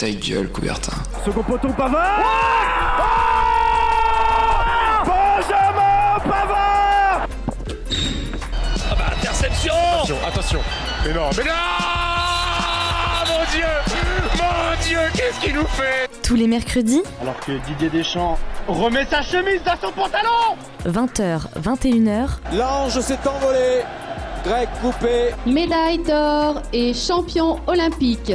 Ta gueule, Coubertin. Second poteau, Pavard Benjamin Pavard Ah bah interception Attention, attention. Mais non, mais non Mon Dieu Mon Dieu, qu'est-ce qu'il nous fait Tous les mercredis, Alors que Didier Deschamps remet sa chemise dans son pantalon 20h, 21h, L'ange s'est envolé. Grec coupé. médaille d'or et champion olympique.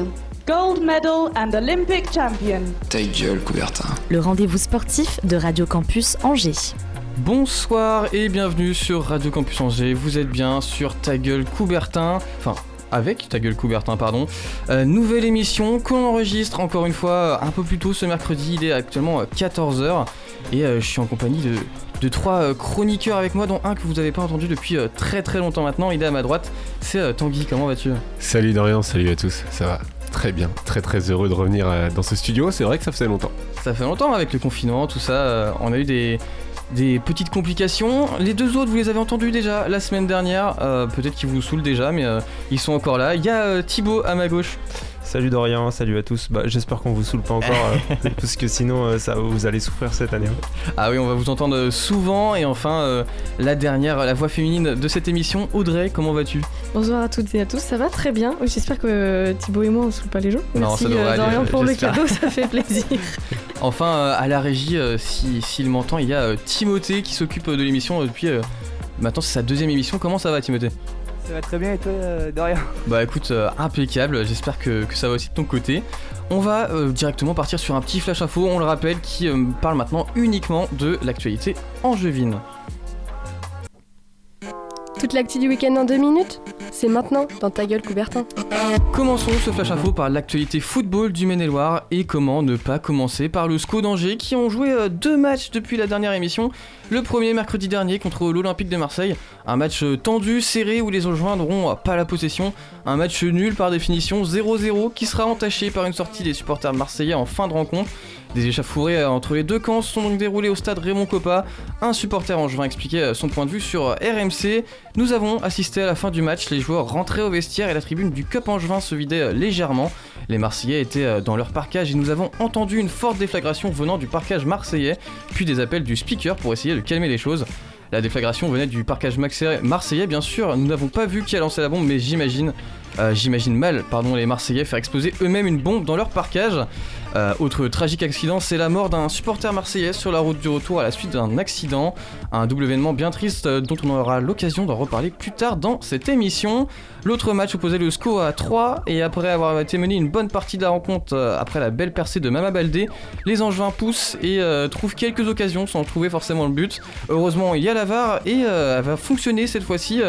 Gold medal and Olympic champion. Ta gueule, Coubertin. le rendez-vous sportif de Radio Campus Angers. Bonsoir et bienvenue sur Radio Campus Angers. Vous êtes bien sur Ta gueule Coubertin. Enfin, avec Ta gueule Coubertin, pardon. Euh, nouvelle émission qu'on enregistre encore une fois un peu plus tôt ce mercredi. Il est actuellement 14h et euh, je suis en compagnie de, de trois euh, chroniqueurs avec moi, dont un que vous n'avez pas entendu depuis euh, très très longtemps maintenant. Il est à ma droite. C'est euh, Tanguy. Comment vas-tu? Salut Dorian, salut à tous. Ça va très bien, très très heureux de revenir dans ce studio. C'est vrai que ça faisait longtemps. Ça fait longtemps avec le confinement, tout ça. on a eu des, des petites complications. Les deux autres, vous les avez entendus déjà la semaine dernière. euh, Peut-être qu'ils vous saoulent déjà, mais euh, ils sont encore là. Il y a euh, Thibaut à ma gauche. Salut Dorian, salut à tous. Bah, J'espère qu'on vous saoule pas encore, euh, parce que sinon euh, ça, vous allez souffrir cette année. hein. Ah oui, on va vous entendre souvent. Et enfin, euh, la dernière, la voix féminine de cette émission, Audrey, comment vas-tu? Bonsoir à toutes et à tous, ça va très bien. J'espère que euh, Thibaut et moi on saoule pas les gens. Non, Merci ça devrait euh, aller, Dorian pour le cadeau, ça fait plaisir. Enfin, euh, à la régie, euh, si- s'il m'entend, il y a euh, Timothée qui s'occupe de l'émission euh, depuis. Maintenant, c'est sa deuxième émission. Comment ça va, Timothée? Ça va très bien et toi, euh, Dorian Bah écoute, euh, impeccable, j'espère que, que ça va aussi de ton côté. On va euh, directement partir sur un petit flash info, on le rappelle, qui euh, parle maintenant uniquement de l'actualité angevine. Toute l'actu du week-end en deux minutes? C'est maintenant dans ta gueule Coubertin. Commençons ce flash info par l'actualité football du Maine-et-Loire et comment ne pas commencer par le SCO d'Angers qui ont joué euh, deux matchs depuis la dernière émission. Le premier mercredi dernier contre l'Olympique de Marseille, un match euh, tendu, serré où les Angevins n'auront euh, pas la possession, un match nul par définition 0-0 qui sera entaché par une sortie des supporters marseillais en fin de rencontre. Des échauffourées euh, entre les deux camps se sont donc déroulées au stade Raymond Coppa. Un supporter angevin expliquait euh, son point de vue sur euh, RMC. Nous avons assisté à la fin du match, les joueurs rentraient au vestiaire et la tribune du Cup angevin se vidait légèrement. Les Marseillais étaient dans leur parcage et nous avons entendu une forte déflagration venant du parcage marseillais, puis des appels du speaker pour essayer de calmer les choses. La déflagration venait du maxi- marseillais, bien sûr. Nous n'avons pas vu qui a lancé la bombe, mais j'imagine, j'imagine mal, pardon, les Marseillais faire exploser eux-mêmes une bombe dans leur parcage. Euh, autre tragique accident, c'est la mort d'un supporter marseillais sur la route du retour à la suite d'un accident. Un double événement bien triste dont on aura l'occasion d'en reparler plus tard dans cette émission. L'autre match opposait le SCO à 3 et après avoir été mené une bonne partie de la rencontre euh, après la belle percée de Mama Baldé, les Angevins poussent et euh, trouvent quelques occasions sans trouver forcément le but. Heureusement, il y a la VAR et elle va fonctionner cette fois-ci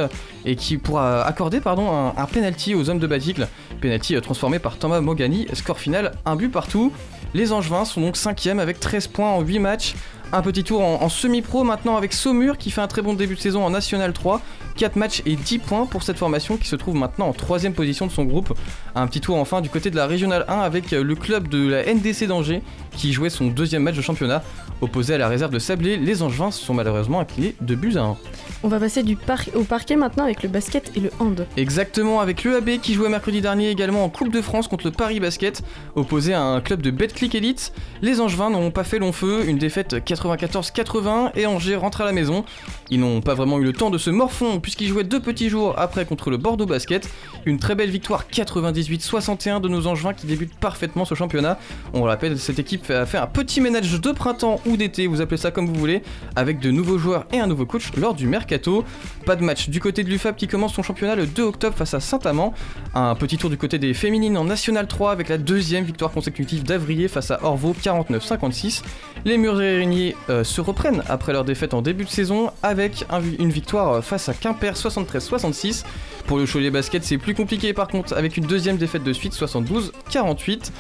et qui pourra accorder pardon, un, un penalty aux hommes de Baticle. Penalty transformé par Thomas Mogani, score final un but partout. Les Angevins sont donc 5 avec 13 points en 8 matchs. Un petit tour en, semi-pro maintenant avec Saumur qui fait un très bon début de saison en National 3. 4 matchs et 10 points pour cette formation qui se trouve maintenant en 3 position de son groupe. Un petit tour enfin du côté de la Régionale 1 avec le club de la NDC d'Angers qui jouait son deuxième match de championnat. Opposé à la réserve de Sablé, les Angevins sont malheureusement inclinés de buts à 1. On va passer du par- au parquet maintenant avec le basket et le hand. Exactement, avec l'EAB qui jouait mercredi dernier également en Coupe de France contre le Paris Basket, opposé à un club de Betclic Elite. Les Angevins n'ont pas fait long feu, une défaite 94-80 et Angers rentre à la maison. Ils n'ont pas vraiment eu le temps de se morfondre puisqu'ils jouaient deux petits jours après contre le Bordeaux Basket. Une très belle victoire 98-61 de nos Angevins qui débutent parfaitement ce championnat. On le rappelle, cette équipe a fait un petit ménage de printemps ou d'été, vous appelez ça comme vous voulez, avec de nouveaux joueurs et un nouveau coach lors du mercato. Pas de match du côté de l'UFAB qui commence son championnat le 2 octobre face à Saint-Amand. Un petit tour du côté des féminines en National 3 avec la deuxième victoire consécutive d'Avrier face à Orvaux 49-56. Les Muriniers euh, se reprennent après leur défaite en début de saison avec un- une victoire euh, face à Quimper 73-66. Pour le Cholet Basket, c'est plus compliqué par contre avec une deuxième défaite de suite 72-48.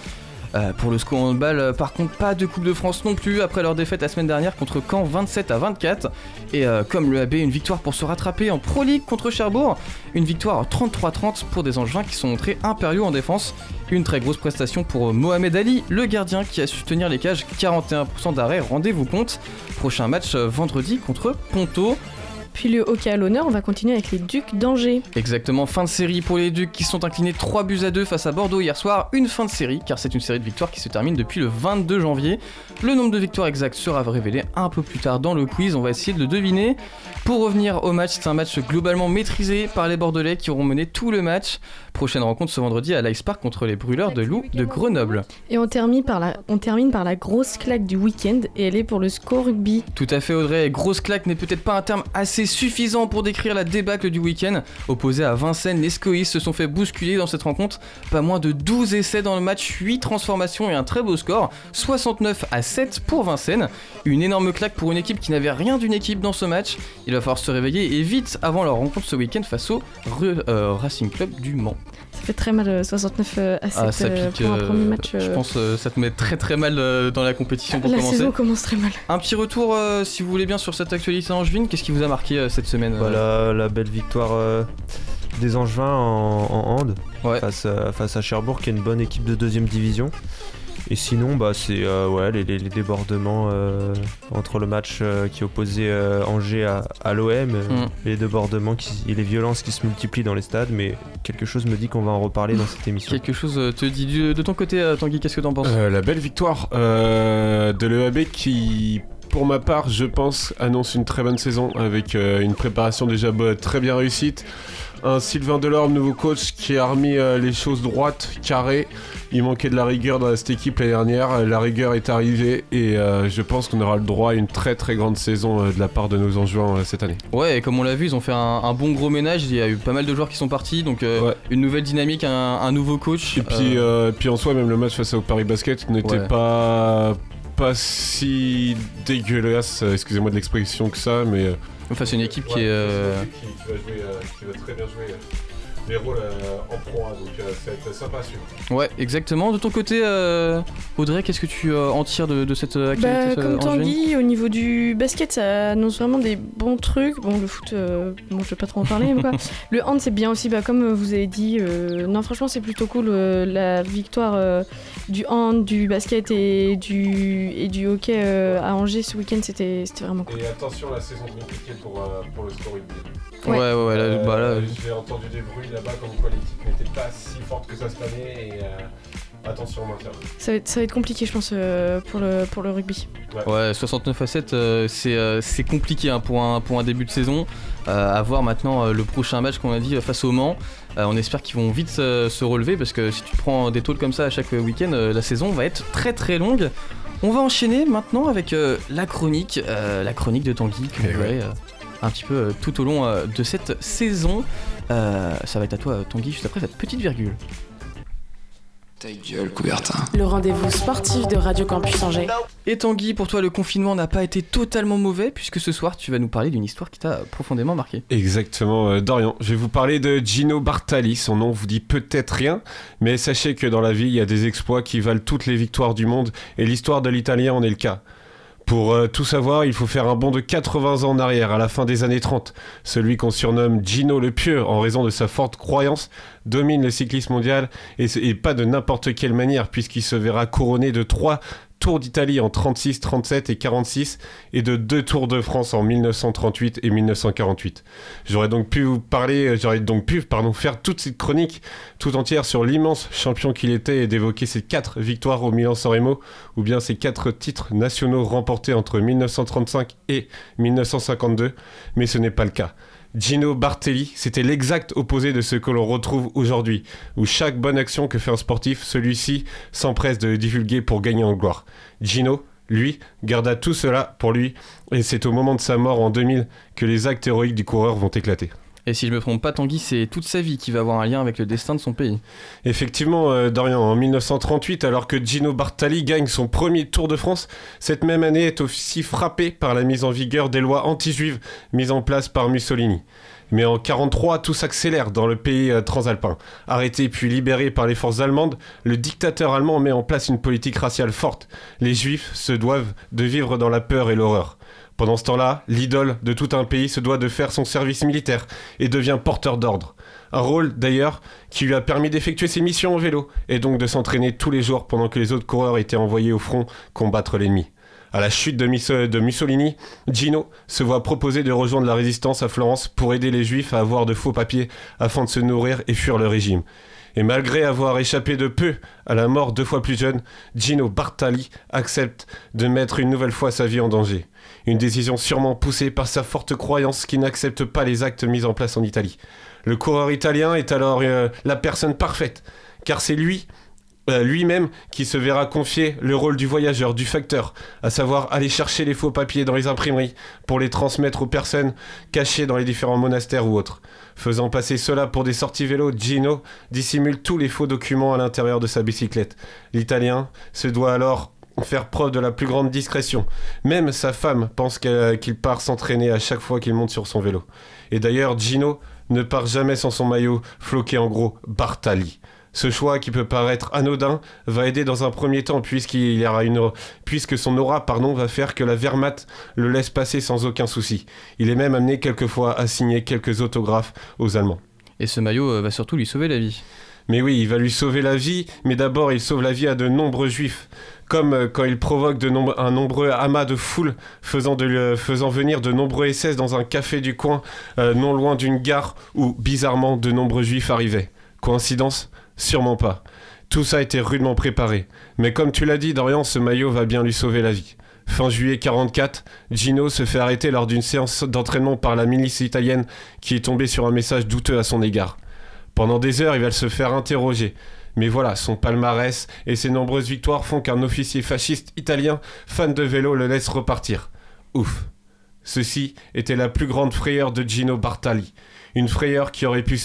Euh, pour le SCO handball, euh, par contre, pas de Coupe de France non plus après leur défaite la semaine dernière contre Caen 27 à 24. Et euh, comme le AB, une victoire pour se rattraper en Pro League contre Cherbourg. Une victoire 33-30 pour des Angevins qui sont montrés impériaux en défense. Une très grosse prestation pour Mohamed Ali, le gardien qui a su tenir les cages 41% d'arrêt, rendez-vous compte. Prochain match vendredi contre Ponto. Puis le hockey à l'honneur, on va continuer avec les Ducs d'Angers. Exactement, fin de série pour les Ducs qui sont inclinés 3 buts à 2 face à Bordeaux hier soir. Une fin de série, car c'est une série de victoires qui se termine depuis le 22 janvier. Le nombre de victoires exact sera révélé un peu plus tard dans le quiz, on va essayer de le deviner. Pour revenir au match, c'est un match globalement maîtrisé par les Bordelais qui auront mené tout le match. Prochaine rencontre ce vendredi à l'Ice Park contre les Brûleurs de Loup de Grenoble. Et on termine par la, on termine par la grosse claque du week-end et elle est pour le score rugby. Tout à fait Audrey, grosse claque n'est peut-être pas un terme assez suffisant pour décrire la débâcle du week-end. Opposé à Vincennes, les Scoïs se sont fait bousculer dans cette rencontre. Pas moins de 12 essais dans le match, 8 transformations et un très beau score, 69 à 7 pour Vincennes. Une énorme claque pour une équipe qui n'avait rien d'une équipe dans ce match. Il va falloir se réveiller et vite avant leur rencontre ce week-end face au Re- euh, Racing Club du Mans. Ça fait très mal, euh, 69 euh, à 7 Ah, ça euh, pique. pour un euh, premier match. Je euh, pense euh, ça te met très très mal euh, dans la compétition pour la commencer. saison commence très mal. Un petit retour, euh, si vous voulez bien, sur cette actualité angevine. Qu'est-ce qui vous a marqué? Euh, cette semaine euh Voilà la belle victoire euh, des Angevins en, en hand Ouais. face, à, face à Cherbourg, qui est une bonne équipe de deuxième division. Et sinon, bah, c'est euh, ouais, les, les- les débordements euh, entre le match euh, qui opposait euh, Angers à, à l'OM, euh, Mm. les débordements qui- et les violences qui se multiplient dans les stades, mais quelque chose me dit qu'on va en reparler dans cette émission. Quelque chose te dit du- de ton côté, Tanguy, qu'est-ce que t'en penses? Euh, la belle victoire euh, de l'EAB qui, pour ma part, je pense, annonce une très bonne saison avec euh, une préparation déjà bo- très bien réussite. Un Sylvain Delorme, nouveau coach, qui a remis euh, les choses droites, carrées. Il manquait de la rigueur dans cette équipe l'année dernière. La rigueur est arrivée et euh, je pense qu'on aura le droit à une très très grande saison euh, de la part de nos euh, cette année. Ouais, et comme on l'a vu, ils ont fait un, un bon gros ménage. Il y a eu pas mal de joueurs qui sont partis, donc euh, une nouvelle dynamique, un, un nouveau coach. Et puis, Euh, euh, puis en soi, même le match face au Paris Basket n'était Ouais. pas, pas si dégueulasse, euh, excusez-moi de l'expression que ça, mais. euh, Enfin, c'est une équipe qui est. Ouais, euh, qui, qui va jouer, euh, qui va très bien jouer les rôles euh, en Pro 1, donc euh, ça va être sympa à suivre. Ouais, exactement. De ton côté, euh, Audrey, qu'est-ce que tu euh, en tires de, de cette euh, Bah, comme euh, Tanguy, au niveau du basket, ça annonce vraiment des bons trucs. Bon, le foot, euh, bon, je vais pas trop en parler, mais quoi. Le hand, c'est bien aussi, bah, comme vous avez dit. euh, non, franchement, c'est plutôt cool. euh, la victoire euh, du hand, du basket et du, et du hockey euh, à Angers ce week-end, c'était c'était vraiment cool. Et attention, la saison est compliquée pour, euh, pour le sport rugby. Ouais, ouais, ouais, là, bah, là- J'ai entendu des bruits là-bas comme quoi l'équipe n'était pas si forte que ça cette année, et euh, attention au maintien. Ça va, être, ça va être compliqué, je pense, euh, pour, le, pour le rugby. Ouais, 69 à 7, euh, c'est euh, c'est compliqué hein, pour, un, pour un début de saison. Euh, à voir maintenant euh, le prochain match qu'on a dit euh, face au Mans. Euh, on espère qu'ils vont vite se relever parce que si tu prends des tôles comme ça à chaque week-end, euh, la saison va être très très longue. On va enchaîner maintenant avec euh, la chronique, la chronique de Tanguy que Eh vous verrez, un petit peu tout au long de cette saison. Ça va être à toi Tanguy juste après cette petite virgule. Ta gueule, Coubertin. Le rendez-vous sportif de Radio Campus Angers. Et Tanguy, pour toi le confinement n'a pas été totalement mauvais puisque ce soir tu vas nous parler d'une histoire qui t'a profondément marqué. Exactement, euh, Dorian. Je vais vous parler de Gino Bartali. Son nom vous dit peut-être rien, mais sachez que dans la vie, il y a des exploits qui valent toutes les victoires du monde, et l'histoire de l'Italien en est le cas. Pour euh, tout savoir, il faut faire un bond de 80 ans en arrière, à la fin des années 30. Celui qu'on surnomme Gino le Pieux, en raison de sa forte croyance, domine le cyclisme mondial, et, et pas de n'importe quelle manière, puisqu'il se verra couronné de trois Tours d'Italie en 36, 37 et 46, et de deux Tours de France en 1938 et 1948. J'aurais donc pu vous parler, euh, j'aurais donc pu, faire toute cette chronique tout entière sur l'immense champion qu'il était et d'évoquer ses quatre victoires au Milan-San Remo, ou bien ses quatre titres nationaux remportés entre 1935 et 1952, mais ce n'est pas le cas. Gino Bartelli, c'était l'exact opposé de ce que l'on retrouve aujourd'hui, où chaque bonne action que fait un sportif, celui-ci s'empresse de le divulguer pour gagner en gloire. Gino, lui, garda tout cela pour lui, et c'est au moment de sa mort en 2000 que les actes héroïques du coureur vont éclater. Et si je me trompe pas, Tanguy, c'est toute sa vie qui va avoir un lien avec le destin de son pays. Effectivement, euh, Dorian, en 1938, alors que Gino Bartali gagne son premier Tour de France, cette même année est aussi frappée par la mise en vigueur des lois anti-juives mises en place par Mussolini. Mais en 43, tout s'accélère dans le pays euh, transalpin. Arrêté puis libéré par les forces allemandes, le dictateur allemand met en place une politique raciale forte. Les juifs se doivent de vivre dans la peur et l'horreur. Pendant ce temps-là, l'idole de tout un pays se doit de faire son service militaire et devient porteur d'ordre. Un rôle d'ailleurs qui lui a permis d'effectuer ses missions en vélo et donc de s'entraîner tous les jours pendant que les autres coureurs étaient envoyés au front combattre l'ennemi. À la chute de, Mussolini, Gino se voit proposer de rejoindre la résistance à Florence pour aider les juifs à avoir de faux papiers afin de se nourrir et fuir le régime. Et malgré avoir échappé de peu à la mort deux fois plus jeune, Gino Bartali accepte de mettre une nouvelle fois sa vie en danger. Une décision sûrement poussée par sa forte croyance qu'il n'accepte pas les actes mis en place en Italie. Le coureur italien est alors euh, la personne parfaite, car c'est lui euh, lui-même qui se verra confier le rôle du voyageur, du facteur, à savoir aller chercher les faux papiers dans les imprimeries pour les transmettre aux personnes cachées dans les différents monastères ou autres. Faisant passer cela pour des sorties vélo, Gino dissimule tous les faux documents à l'intérieur de sa bicyclette. L'Italien se doit alors faire preuve de la plus grande discrétion. Même sa femme pense qu'il part s'entraîner à chaque fois qu'il monte sur son vélo. Et d'ailleurs, Gino ne part jamais sans son maillot floqué en gros Bartali. Ce choix qui peut paraître anodin va aider dans un premier temps puisqu'il y aura une puisque son aura pardon va faire que la Wehrmacht le laisse passer sans aucun souci. Il est même amené quelquefois à signer quelques autographes aux Allemands. Et ce maillot euh, va surtout lui sauver la vie. Mais oui, il va lui sauver la vie, mais d'abord il sauve la vie à de nombreux juifs comme euh, quand il provoque de un nombreux amas de foule, faisant, de, faisant venir de nombreux SS dans un café du coin, euh, non loin d'une gare où, bizarrement, de nombreux juifs arrivaient. Coïncidence? Sûrement pas. Tout ça a été rudement préparé. Mais comme tu l'as dit, Dorian, ce maillot va bien lui sauver la vie. Fin juillet 44, Gino se fait arrêter lors d'une séance d'entraînement par la milice italienne qui est tombée sur un message douteux à son égard. Pendant des heures, il va se faire interroger. Mais voilà, son palmarès et ses nombreuses victoires font qu'un officier fasciste italien, fan de vélo, le laisse repartir. Ouf. Ceci était la plus grande frayeur de Gino Bartali une frayeur qui aurait pu,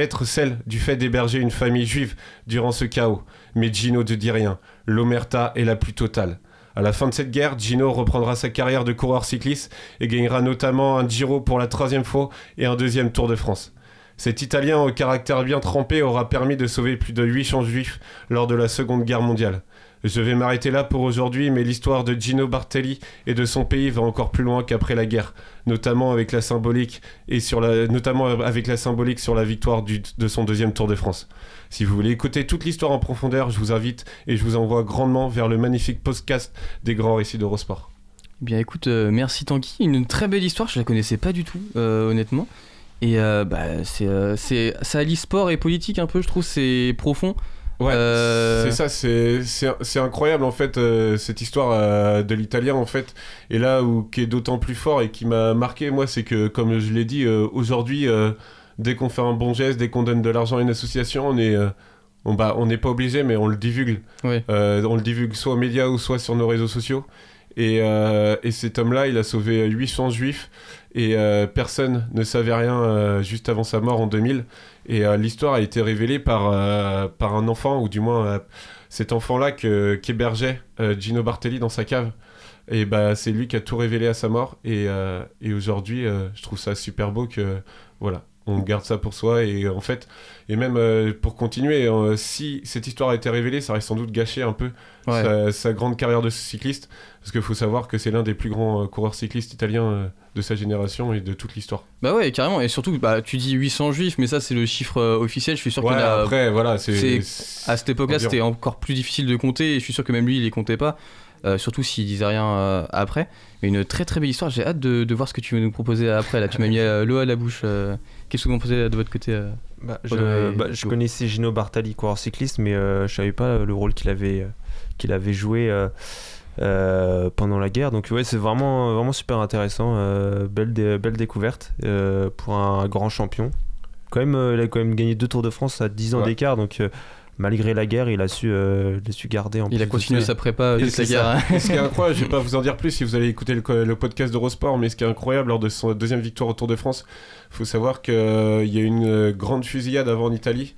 être celle du fait d'héberger une famille juive durant ce chaos. Mais Gino ne dit rien. L'omerta est la plus totale. À la fin de cette guerre, Gino reprendra sa carrière de coureur cycliste et gagnera notamment un Giro pour la troisième fois et un deuxième Tour de France. Cet Italien au caractère bien trempé aura permis de sauver plus de 800 juifs lors de la Seconde Guerre mondiale. Je vais m'arrêter là pour aujourd'hui, mais l'histoire de Gino Bartelli et de son pays va encore plus loin qu'après la guerre, notamment avec la symbolique et sur la, notamment avec la symbolique sur la victoire de son deuxième Tour de France. Si vous voulez écouter toute l'histoire en profondeur, je vous invite et je vous envoie grandement vers le magnifique podcast des grands récits d'Eurosport. Eh bien écoute, euh, merci Tanguy, une très belle histoire, je la connaissais pas du tout, euh, honnêtement. Et euh, bah, c'est, ça allie sport et politique un peu, je trouve, c'est profond. Ouais, euh, c'est ça, c'est incroyable en fait euh, cette histoire euh, de l'italien en fait. Et là où qui est d'autant plus fort et qui m'a marqué moi, c'est que comme je l'ai dit aujourd'hui, dès qu'on fait un bon geste, dès qu'on donne de l'argent à une association, on est on bah, on n'est pas obligé, mais on le divulgue. on le divulgue soit aux médias ou soit sur nos réseaux sociaux. Et, et cet homme-là, il a sauvé 800 juifs et personne ne savait rien juste avant sa mort en 2000. Et euh, l'histoire a été révélée par, euh, par un enfant, ou du moins euh, cet enfant-là qu'hébergeait Gino Bartelli dans sa cave. Et bah, c'est lui qui a tout révélé à sa mort. Et, et aujourd'hui, je trouve ça super beau que voilà, on garde ça pour soi. Et en fait, et même pour continuer, si cette histoire a été révélée, ça aurait sans doute gâché un peu sa, grande carrière de cycliste. Parce qu'il faut savoir que c'est l'un des plus grands coureurs cyclistes italiens de sa génération et de toute l'histoire. Bah ouais, carrément. Et surtout, bah, tu dis 800 juifs, mais ça, c'est le chiffre euh, officiel. Je suis sûr ouais, qu'il a. Après, voilà, c'est. À cette époque-là, c'était encore plus difficile de compter. Et je suis sûr que même lui, il les comptait pas. Euh, surtout s'il disait rien euh, après. Mais une très très belle histoire. J'ai hâte de, de, voir ce que tu veux nous proposer après. Là, tu m'as mis l'eau à la bouche. Qu'est-ce que vous proposez de votre côté bah, je, bah, je connaissais Gino Bartali, coureur cycliste, mais je savais pas le rôle qu'il avait, qu'il avait joué. Euh, pendant la guerre. Donc ouais, c'est vraiment, vraiment super intéressant. Euh, belle, belle découverte euh, pour un grand champion. Quand même, il a quand même gagné deux Tours de France à 10 ans d'écart, donc malgré la guerre, il a su, il a su garder en Il a continué sa prépa toute la guerre. Hein. ce qui est incroyable, je vais pas vous en dire plus si vous allez écouter le, le podcast d'Eurosport, mais ce qui est incroyable lors de son deuxième victoire au Tour de France, il faut savoir qu'il y a une grande fusillade avant en Italie.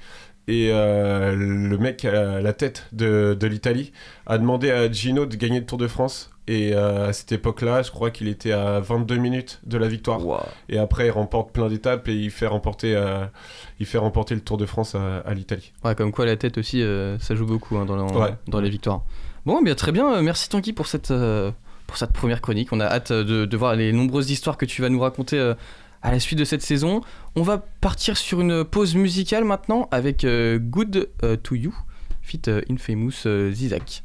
Et euh, le mec à la tête de, de l'Italie a demandé à Gino de gagner le Tour de France. Et euh, à cette époque-là, je crois qu'il était à 22 minutes de la victoire. Et après, il remporte plein d'étapes et il fait remporter, euh, il fait remporter le Tour de France à, l'Italie. Ouais, comme quoi la tête aussi, ça joue beaucoup hein, dans, dans les victoires. Bon, bien très bien. Merci Tanguy pour cette, pour cette première chronique. On a hâte de, de, voir les nombreuses histoires que tu vas nous raconter à la suite de cette saison. On va partir sur une pause musicale maintenant avec euh, Good euh, to You, fit euh, Infamous Zizak.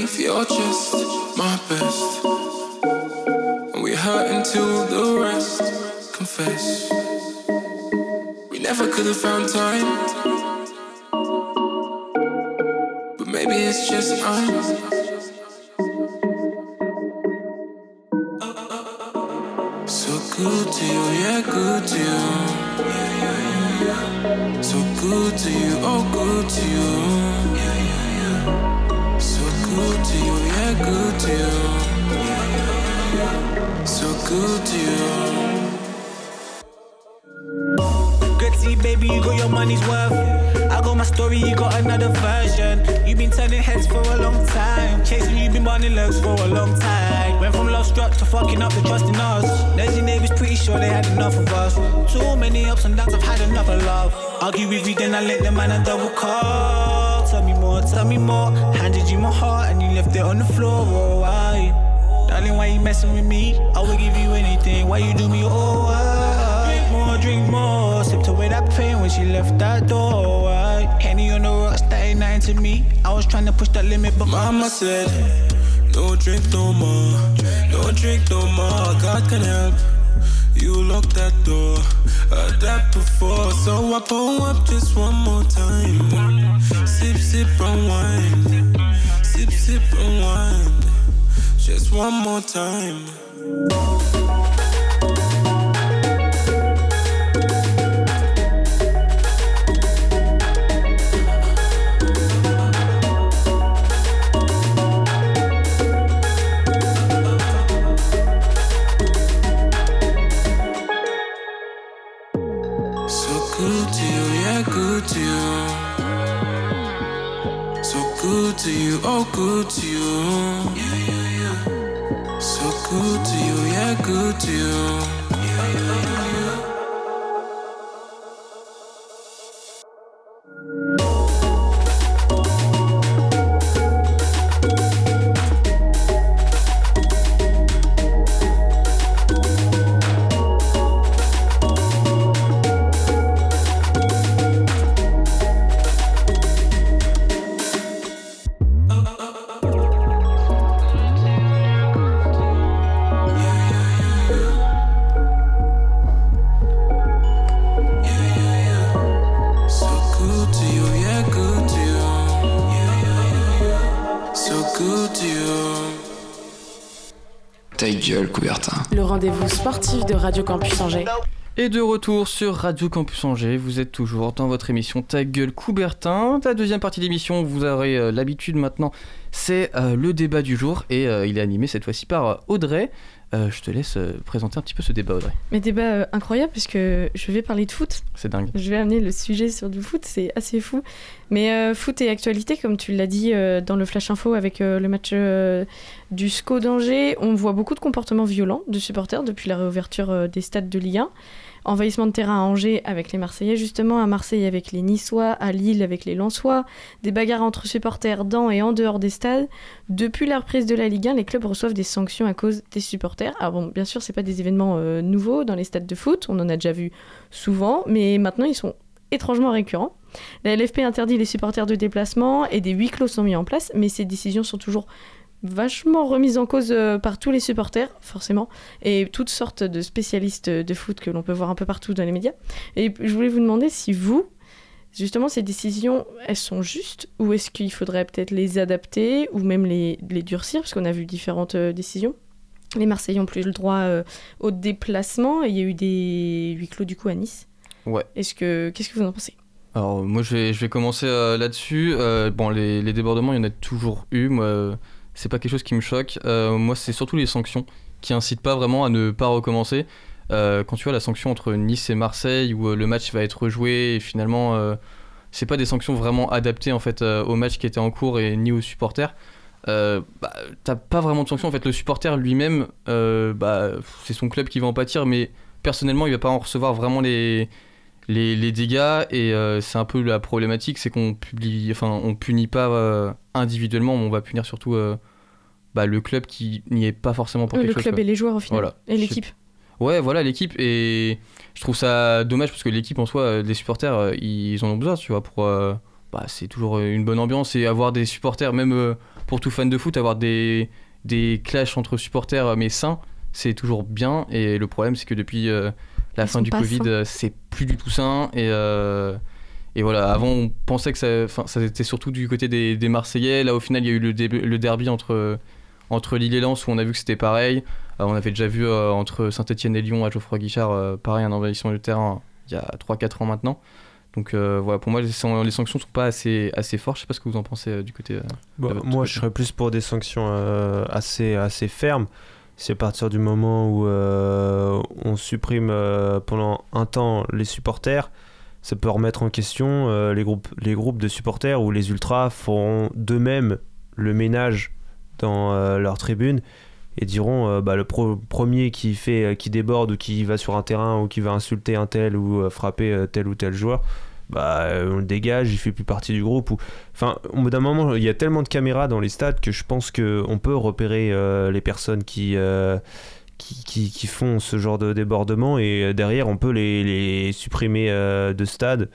Burns beneath your chest, my best. And we hurt until the rest confess. We never could have found time. But maybe it's just I'm. Sure they had enough of us. Too many ups and downs, I've had enough of love. Argue with you, then I let the man a double call. Tell me more, tell me more. Handed you my heart and you left it on the floor. Oh, why? Darling, why you messing with me? I will give you anything. Why you do me? Oh, why? Drink more, drink more. Sipped away that pain when she left that door. Why? Henny on the rocks, that ain't nothing to me. I was trying to push that limit, but Mama said, No drink no more. No drink no more. God can help. Lock that door. Heard that before, so I pull up just one more time. Sip, sip, unwind. Sip, sip, unwind. Just one more time. Oh, good to you. Yeah, yeah, yeah. So good to you, yeah, good to you. Radio Campus Angers. Et de retour sur Radio Campus Angers, vous êtes toujours dans votre émission Ta gueule Coubertin. La deuxième partie d'émission, vous aurez euh, l'habitude maintenant, c'est euh, le débat du jour et euh, il est animé cette fois-ci par Audrey. Euh, je te laisse euh, présenter un petit peu ce débat Audrey. Mais débat euh, incroyable puisque je vais parler de foot. C'est dingue. Je vais amener le sujet sur du foot, c'est assez fou. Mais euh, foot et actualité, comme tu l'as dit dans le Flash Info avec le match du SCO d'Angers, on voit beaucoup de comportements violents de supporters depuis la réouverture des stades de Ligue 1. Envahissement de terrain à Angers avec les Marseillais, justement, à Marseille avec les Niçois, à Lille avec les Lensois, des bagarres entre supporters dans et en dehors des stades. Depuis la reprise de la Ligue 1, les clubs reçoivent des sanctions à cause des supporters. Alors bon, bien sûr, c'est pas des événements euh, nouveaux dans les stades de foot, on en a déjà vu souvent, mais maintenant ils sont étrangement récurrents. La LFP interdit les supporters de déplacement et des huis clos sont mis en place, mais ces décisions sont toujours vachement remises en cause euh, par tous les supporters, forcément, et toutes sortes de spécialistes de foot que l'on peut voir un peu partout dans les médias. Et je voulais vous demander si vous, justement, ces décisions, elles sont justes, ou est-ce qu'il faudrait peut-être les adapter, ou même les, les durcir, parce qu'on a vu différentes euh, décisions. Les Marseillais n'ont plus le droit euh, au déplacement, et il y a eu des huis clos du coup à Nice. Ouais. Est-ce que, qu'est-ce que vous en pensez? Alors moi je vais, je vais commencer euh, là-dessus. Euh, bon les, les débordements il y en a toujours eu. Moi c'est pas quelque chose qui me choque. Euh, moi c'est surtout les sanctions qui incitent pas vraiment à ne pas recommencer. Euh, quand tu vois la sanction entre Nice et Marseille où euh, le match va être rejoué et finalement c'est pas des sanctions vraiment adaptées en fait au match qui était en cours et ni aux supporters. Bah, t'as pas vraiment de sanction en fait le supporter lui-même bah, c'est son club qui va en pâtir mais personnellement il va pas en recevoir vraiment les dégâts et c'est un peu la problématique c'est qu'on publie enfin on punit pas individuellement mais on va punir surtout bah, le club qui n'y est pas forcément pour Euh, quelque Le chose club quoi. et les joueurs au final. Voilà. Et l'équipe. Ouais, voilà l'équipe et je trouve ça dommage parce que l'équipe en soi, euh, les supporters, euh, ils en ont besoin, tu vois, pour, euh, bah, c'est toujours une bonne ambiance et avoir des supporters, même pour tout fan de foot, avoir des, des clashs entre supporters mais sains, c'est toujours bien. Et le problème, c'est que depuis la fin du Covid, c'est plus du tout sain. Et, et voilà, avant, on pensait que ça, ça était surtout du côté des, des, Marseillais. Là, au final, il y a eu le, le derby entre, entre Lille et Lens où on a vu que c'était pareil. on avait déjà vu entre Saint-Etienne et Lyon à Geoffroy Guichard, pareil, un envahissement du terrain il y a 3-4 ans maintenant. Donc euh, voilà, pour moi, les, les, sanctions sont pas assez, assez fortes. Je sais pas ce que vous en pensez euh, du côté. Euh, bah, moi, je serais plus pour des sanctions assez, assez fermes. C'est à partir du moment où on supprime pendant un temps les supporters, ça peut remettre en question les, groupes, les groupes de supporters où les ultras feront d'eux-mêmes le ménage dans leur tribune et diront euh, bah, le premier qui fait euh, qui déborde ou qui va sur un terrain ou qui va insulter un tel ou euh, frapper tel ou tel joueur bah on le dégage il fait plus partie du groupe ou enfin au bout d'un moment il y a tellement de caméras dans les stades que je pense que on peut repérer les personnes qui, qui, qui font ce genre de débordement et derrière on peut les, les supprimer de stade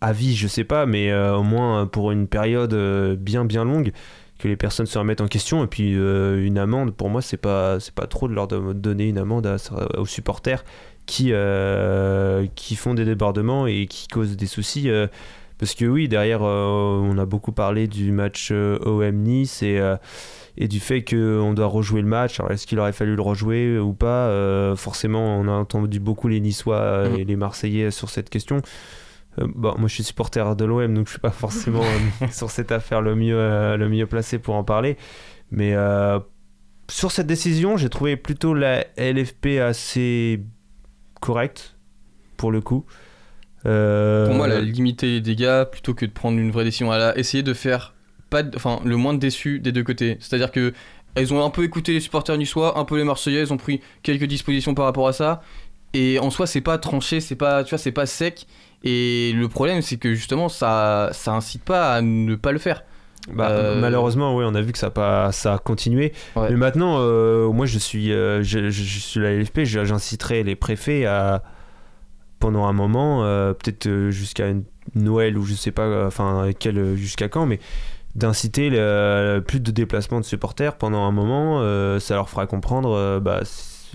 à vie je sais pas mais au moins pour une période bien bien longue que les personnes se remettent en question et puis euh, une amende pour moi c'est pas c'est pas trop de leur donner une amende aux supporters qui euh, qui font des débordements et qui causent des soucis euh, parce que oui derrière on a beaucoup parlé du match OM Nice et et du fait qu'on doit rejouer le match. Alors, est-ce qu'il aurait fallu le rejouer ou pas? Forcément, on a entendu beaucoup les Niçois et les Marseillais sur cette question. Euh, bon, moi je suis supporter de l'OM, donc je suis pas forcément euh, sur cette affaire le mieux, euh, le mieux placé pour en parler. Mais sur cette décision, j'ai trouvé plutôt la LFP assez correcte, pour le coup. Pour moi, elle a limité les dégâts plutôt que de prendre une vraie décision. Elle a essayé de faire pas enfin, le moins de déçus des deux côtés. C'est-à-dire que elles ont un peu écouté les supporters niçois, un peu les Marseillais, elles ont pris quelques dispositions par rapport à ça. Et en soi, c'est pas tranché, c'est pas, tu vois, c'est pas sec. Et le problème, c'est que justement, ça, ça incite pas à ne pas le faire. Bah, euh, Malheureusement, oui, on a vu que ça a, pas, ça a continué. Mais maintenant, euh, moi, je suis, euh, je, je, suis la LFP, j'inciterai les préfets à, pendant un moment, peut-être jusqu'à Noël ou je sais pas, enfin, jusqu'à quand, mais d'inciter plus de déplacements de supporters pendant un moment. ça leur fera comprendre, bah,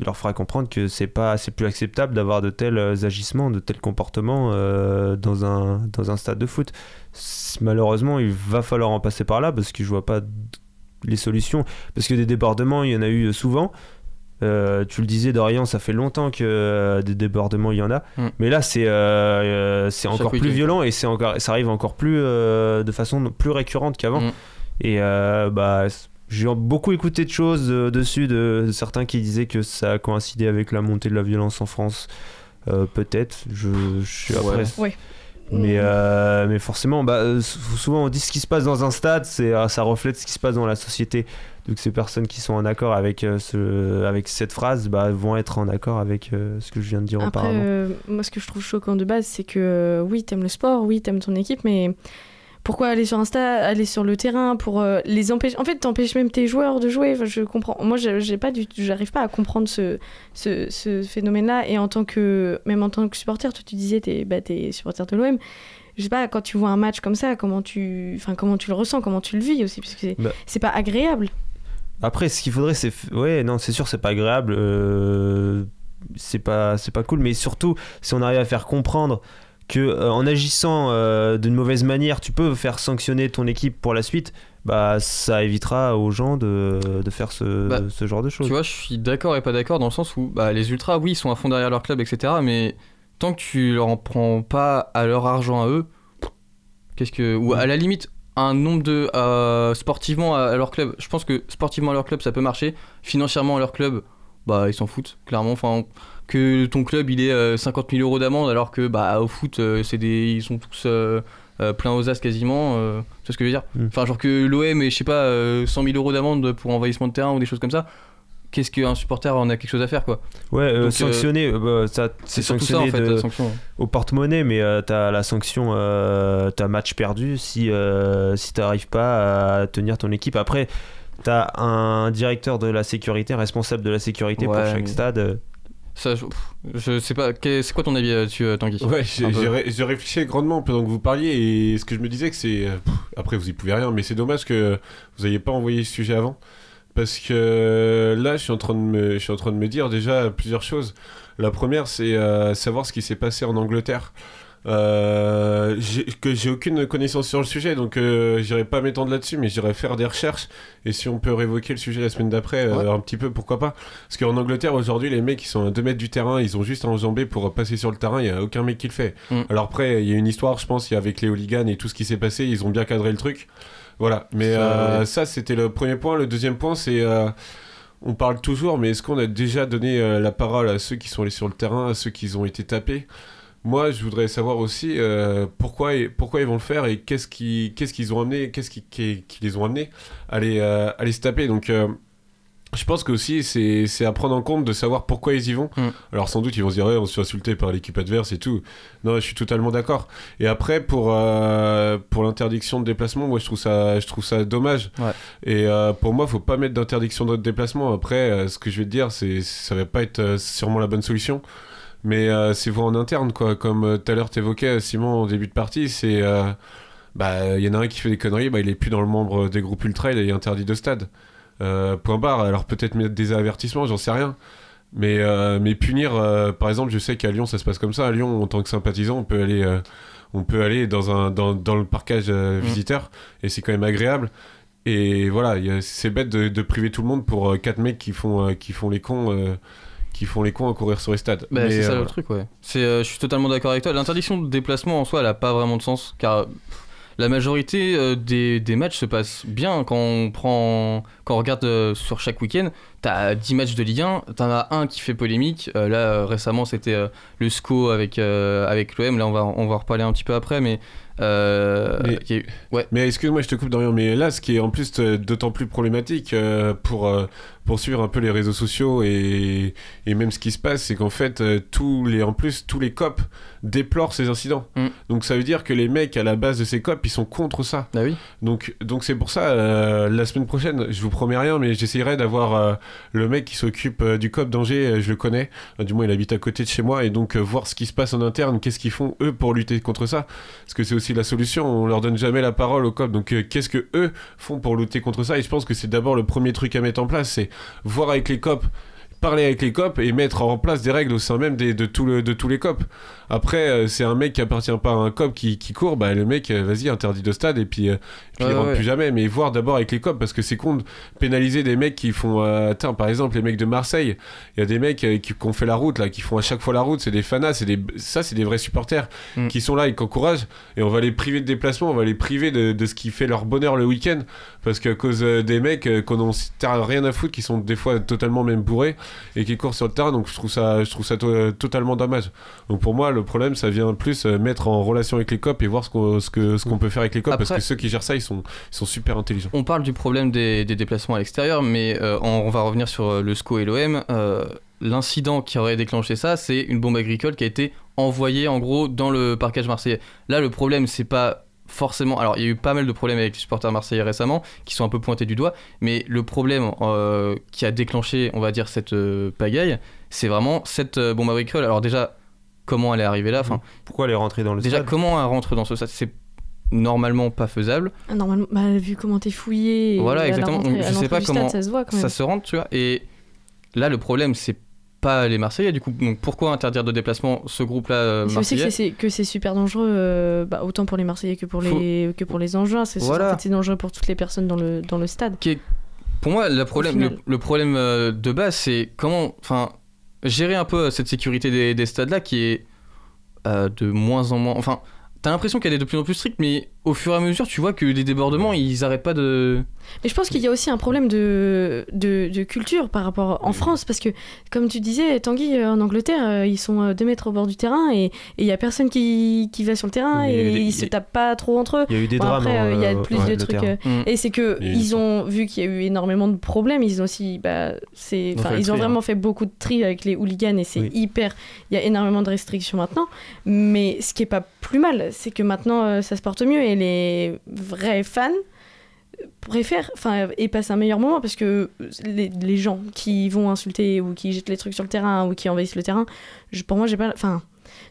leur fera comprendre que c'est pas c'est plus acceptable d'avoir de tels euh, agissements, de tels comportements euh, dans, un, dans un stade de foot. Malheureusement, il va falloir en passer par là parce que je vois pas les solutions. Parce que des débordements, il y en a eu souvent. Euh, tu le disais, Dorian, ça fait longtemps que des débordements, il y en a. Mm. Mais là, c'est c'est encore plus violent et c'est encore, ça arrive encore plus de façon plus récurrente qu'avant. Mm. Et bah, j'ai beaucoup écouté de choses euh, dessus, de, certains qui disaient que ça a coïncidé avec la montée de la violence en France. Euh, peut-être, je, suis après. Mais, euh, mais forcément, bah, souvent on dit ce qui se passe dans un stade, c'est, ça reflète ce qui se passe dans la société. Donc ces personnes qui sont en accord avec, ce, avec cette phrase bah, vont être en accord avec ce que je viens de dire Après, auparavant. moi ce que je trouve choquant de base, c'est que oui, t'aimes le sport, oui, t'aimes ton équipe, mais pourquoi aller sur Insta, aller sur le terrain pour euh, les empêcher En fait, t'empêches même tes joueurs de jouer. je comprends. Moi, j'ai pas du, j'arrive pas à comprendre ce, ce, phénomène-là. Et en tant que, même en tant que supporter, toi, tu disais, t'es, bah, es supporter de l'OM. Je sais pas, quand tu vois un match comme ça, comment tu, enfin, comment tu le ressens, comment tu le vis aussi, parce que c'est, bah. pas agréable. Après, ce qu'il faudrait, c'est, ouais, non, c'est sûr, c'est pas agréable. Euh, c'est pas, c'est pas cool. Mais surtout, si on arrive à faire comprendre que euh, en agissant euh, d'une mauvaise manière, tu peux faire sanctionner ton équipe pour la suite, bah ça évitera aux gens de, de faire ce, bah, ce, genre de choses. Tu vois, je suis d'accord et pas d'accord dans le sens où bah, les ultras, oui, ils sont à fond derrière leur club, etc. Mais tant que tu leur en prends pas à leur argent à eux, qu'est-ce que ou à la limite un nombre de euh, sportivement à, leur club. Je pense que sportivement à leur club ça peut marcher, financièrement à leur club, bah ils s'en foutent clairement. Enfin que ton club il est 50 euh, 000 euros d'amende alors que bah au foot euh, c'est des ils sont tous euh, plein aux as quasiment tu vois ce que je veux dire mm. enfin genre que l'OM et je sais pas 100 000 euros d'amende pour envahissement de terrain ou des choses comme ça qu'est-ce qu'un supporter en a quelque chose à faire quoi ouais sanctionner bah, ça c'est sanctionné ça, en fait, au porte-monnaie mais t'as la sanction t'as match perdu si si t'arrives pas à tenir ton équipe après t'as un directeur de la sécurité responsable de la sécurité pour chaque stade Ça, je, je sais pas. C'est quoi ton avis là-dessus, euh, Tanguy? Ouais, j'ai réfléchi grandement pendant que vous parliez et ce que je me disais que c'est... euh, Après, vous y pouvez rien, mais c'est dommage que vous n'ayez pas envoyé ce sujet avant. Parce que là, je suis en train de me, je suis en train de me dire déjà plusieurs choses. La première, c'est euh, savoir ce qui s'est passé en Angleterre. Euh, j'ai- que j'ai aucune connaissance sur le sujet, donc euh, j'irai pas m'étendre là-dessus, mais j'irai faire des recherches. Et si on peut révoquer le sujet la semaine d'après, euh, un petit peu, pourquoi pas Parce qu'en Angleterre, aujourd'hui, les mecs, ils sont à 2 mètres du terrain, ils ont juste à enjamber pour passer sur le terrain, il y a aucun mec qui le fait. Mm. Alors après, il y a une histoire, je pense, avec les hooligans et tout ce qui s'est passé, ils ont bien cadré le truc. Voilà, mais Ça, euh, ouais. ça, c'était le premier point. Le deuxième point, c'est... on parle toujours, mais est-ce qu'on a déjà donné euh, la parole à ceux qui sont allés sur le terrain, à ceux qui ont été tapés? Moi, je voudrais savoir aussi euh, pourquoi, pourquoi ils vont le faire et qu'est-ce qui- qu'est-ce qu'ils ont amené, qu'est-ce qui, qui, qui les ont amenés à les, euh, à les se taper. Donc, euh, je pense que aussi c'est à prendre en compte de savoir pourquoi ils y vont. Mm. Alors sans doute ils vont se dire ouais, on se fait insulter par l'équipe adverse et tout. Non, je suis totalement d'accord. Et après pour pour l'interdiction de déplacement, moi je trouve ça je trouve ça dommage. Ouais. Et pour moi, faut pas mettre d'interdiction de déplacement. Après, ce que je vais te dire, ça va pas être sûrement la bonne solution. Mais euh, c'est voir en interne quoi. Comme euh, tout à l'heure t'évoquais Simon au début de partie, c'est euh, bah il y en a un qui fait des conneries, bah il est plus dans le membre des groupes ultra, il est interdit de stade. Euh, point barre. Alors peut-être mettre des avertissements, j'en sais rien. Mais, euh, mais punir, euh, par exemple, je sais qu'à Lyon ça se passe comme ça. À Lyon, en tant que sympathisant, on peut aller, euh, on peut aller dans, un, dans, dans le parcage euh, Mm. visiteur et c'est quand même agréable. Et voilà, c'est bête de, de priver tout le monde pour euh, quatre mecs qui font, euh, qui font les cons. Euh, qui font les cons à courir sur les stades. Bah, c'est ça euh, le truc, ouais. C'est, euh, je suis totalement d'accord avec toi. L'interdiction de déplacement en soi, elle a pas vraiment de sens, car pff, la majorité euh, des, des matchs se passent bien quand on prend, quand on regarde euh, sur chaque week-end. T'as 10 matchs de Ligue 1, t'en as un qui fait polémique. Euh, là, euh, récemment, c'était euh, le SCO avec, euh, avec l'OM. Là, on va, on va en reparler un petit peu après, mais. euh, Mais- il y a eu- ouais. Mais excuse-moi, je te coupe Dorian, mais là, ce qui est en plus euh, d'autant plus problématique euh, pour, euh, pour suivre un peu les réseaux sociaux et, et même ce qui se passe, c'est qu'en fait, euh, tous les, en plus, tous les COP déplorent ces incidents. Mm. Donc ça veut dire que les mecs à la base de ces COP, ils sont contre ça. Bah oui. Donc donc c'est pour ça, euh, la semaine prochaine, je vous promets rien, mais j'essayerai d'avoir euh, le mec qui s'occupe euh, du COP d'Angers, je le connais, du moins il habite à côté de chez moi, et donc voir ce qui se passe en interne, qu'est-ce qu'ils font eux pour lutter contre ça. Parce que c'est aussi la solution, on leur donne jamais la parole au COP, donc qu'est-ce que eux font pour lutter contre ça? Et je pense que c'est d'abord le premier truc à mettre en place, c'est voir avec les COP parler avec les COP et mettre en place des règles au sein même de, tous les COP. Après, euh, c'est un mec qui appartient pas à un COP qui, qui court, bah le mec, euh, vas-y, interdit de stade et puis, euh, et puis Ouais, il rentre ouais. plus jamais. Mais voir d'abord avec les COP parce que c'est con de pénaliser des mecs qui font. euh, tiens, par exemple, les mecs de Marseille, il y a des mecs qui, qui ont fait la route là, qui font à chaque fois la route, c'est des fanas, c'est des, ça, c'est des vrais supporters Mm. qui sont là et qui encouragent. Et on va les priver de déplacement, on va les priver de, de ce qui fait leur bonheur le week-end parce qu'à cause des mecs qu'on t'as rien à foutre, qui sont des fois totalement même bourrés et qui courent sur le terrain. Donc je trouve ça, je trouve ça to- totalement dommage. Donc pour moi, le problème, ça vient plus euh, mettre en relation avec les COP et voir ce qu'on ce que, ce qu'on peut faire avec les COP parce Après- que ceux qui gèrent ça, ils sont, ils sont super intelligents. On parle du problème des, des déplacements à l'extérieur, mais euh, on, on va revenir sur euh, le SCO et l'OM. Euh, L'incident qui aurait déclenché ça, c'est une bombe agricole qui a été envoyée en gros dans le parcage marseillais. Là, le problème, c'est pas forcément. Alors, il y a eu pas mal de problèmes avec les supporters marseillais récemment, qui sont un peu pointés du doigt, mais le problème euh, qui a déclenché, on va dire, cette euh, pagaille, c'est vraiment cette euh, bombe agricole. Alors, déjà, comment elle est arrivée là enfin, Pourquoi elle est rentrée dans le Déjà, stade comment elle rentre dans ce stade C'est normalement pas faisable. Ah, Normalement, bah, vu comment t'es fouillé. et Voilà, exactement. rentrée- Donc, je sais pas comment stade, ça se voit quand même. se rentre, tu vois. Et là, le problème, c'est pas les Marseillais, du coup. Donc, pourquoi interdire de déplacement ce groupe-là euh, C'est aussi que marseillais c'est- que c'est super dangereux, euh, bah, autant pour les Marseillais que pour les, que pour les Angevins. C'est Voilà. en fait, c'est dangereux pour toutes les personnes dans le, dans le stade. Qui est- Pour moi, le problème, le, le problème euh, de base, c'est comment, enfin, gérer un peu cette sécurité des, des stades-là qui est euh, de moins en moins. Enfin, t'as l'impression qu'elle est de plus en plus stricte, mais au fur et à mesure, tu vois que les débordements, ils arrêtent pas de. Mais je pense qu'il y a aussi un problème de, de, de culture par rapport en France, parce que, comme tu disais, Tanguy, euh, en Angleterre, euh, ils sont euh, deux mètres au bord du terrain et il y a personne qui, qui va sur le terrain eu et des- ils se tapent pas trop entre eux. Il y a eu des Bon, drames, Après, euh, il y a plus ouais, de trucs. euh, Mm. Et c'est que Il ils ont vu qu'il y a eu énormément de problèmes. Ils ont aussi, bah, c'est, Ils ont ils tri, vraiment hein. fait beaucoup de tri avec les hooligans et c'est Oui. hyper. Il y a énormément de restrictions maintenant. Mais ce qui est pas plus mal, c'est que maintenant ça se porte mieux et les vrais fans préfèrent, enfin, et passent un meilleur moment parce que les, les gens qui vont insulter ou qui jettent les trucs sur le terrain ou qui envahissent le terrain, je- pour moi, j'ai pas, enfin,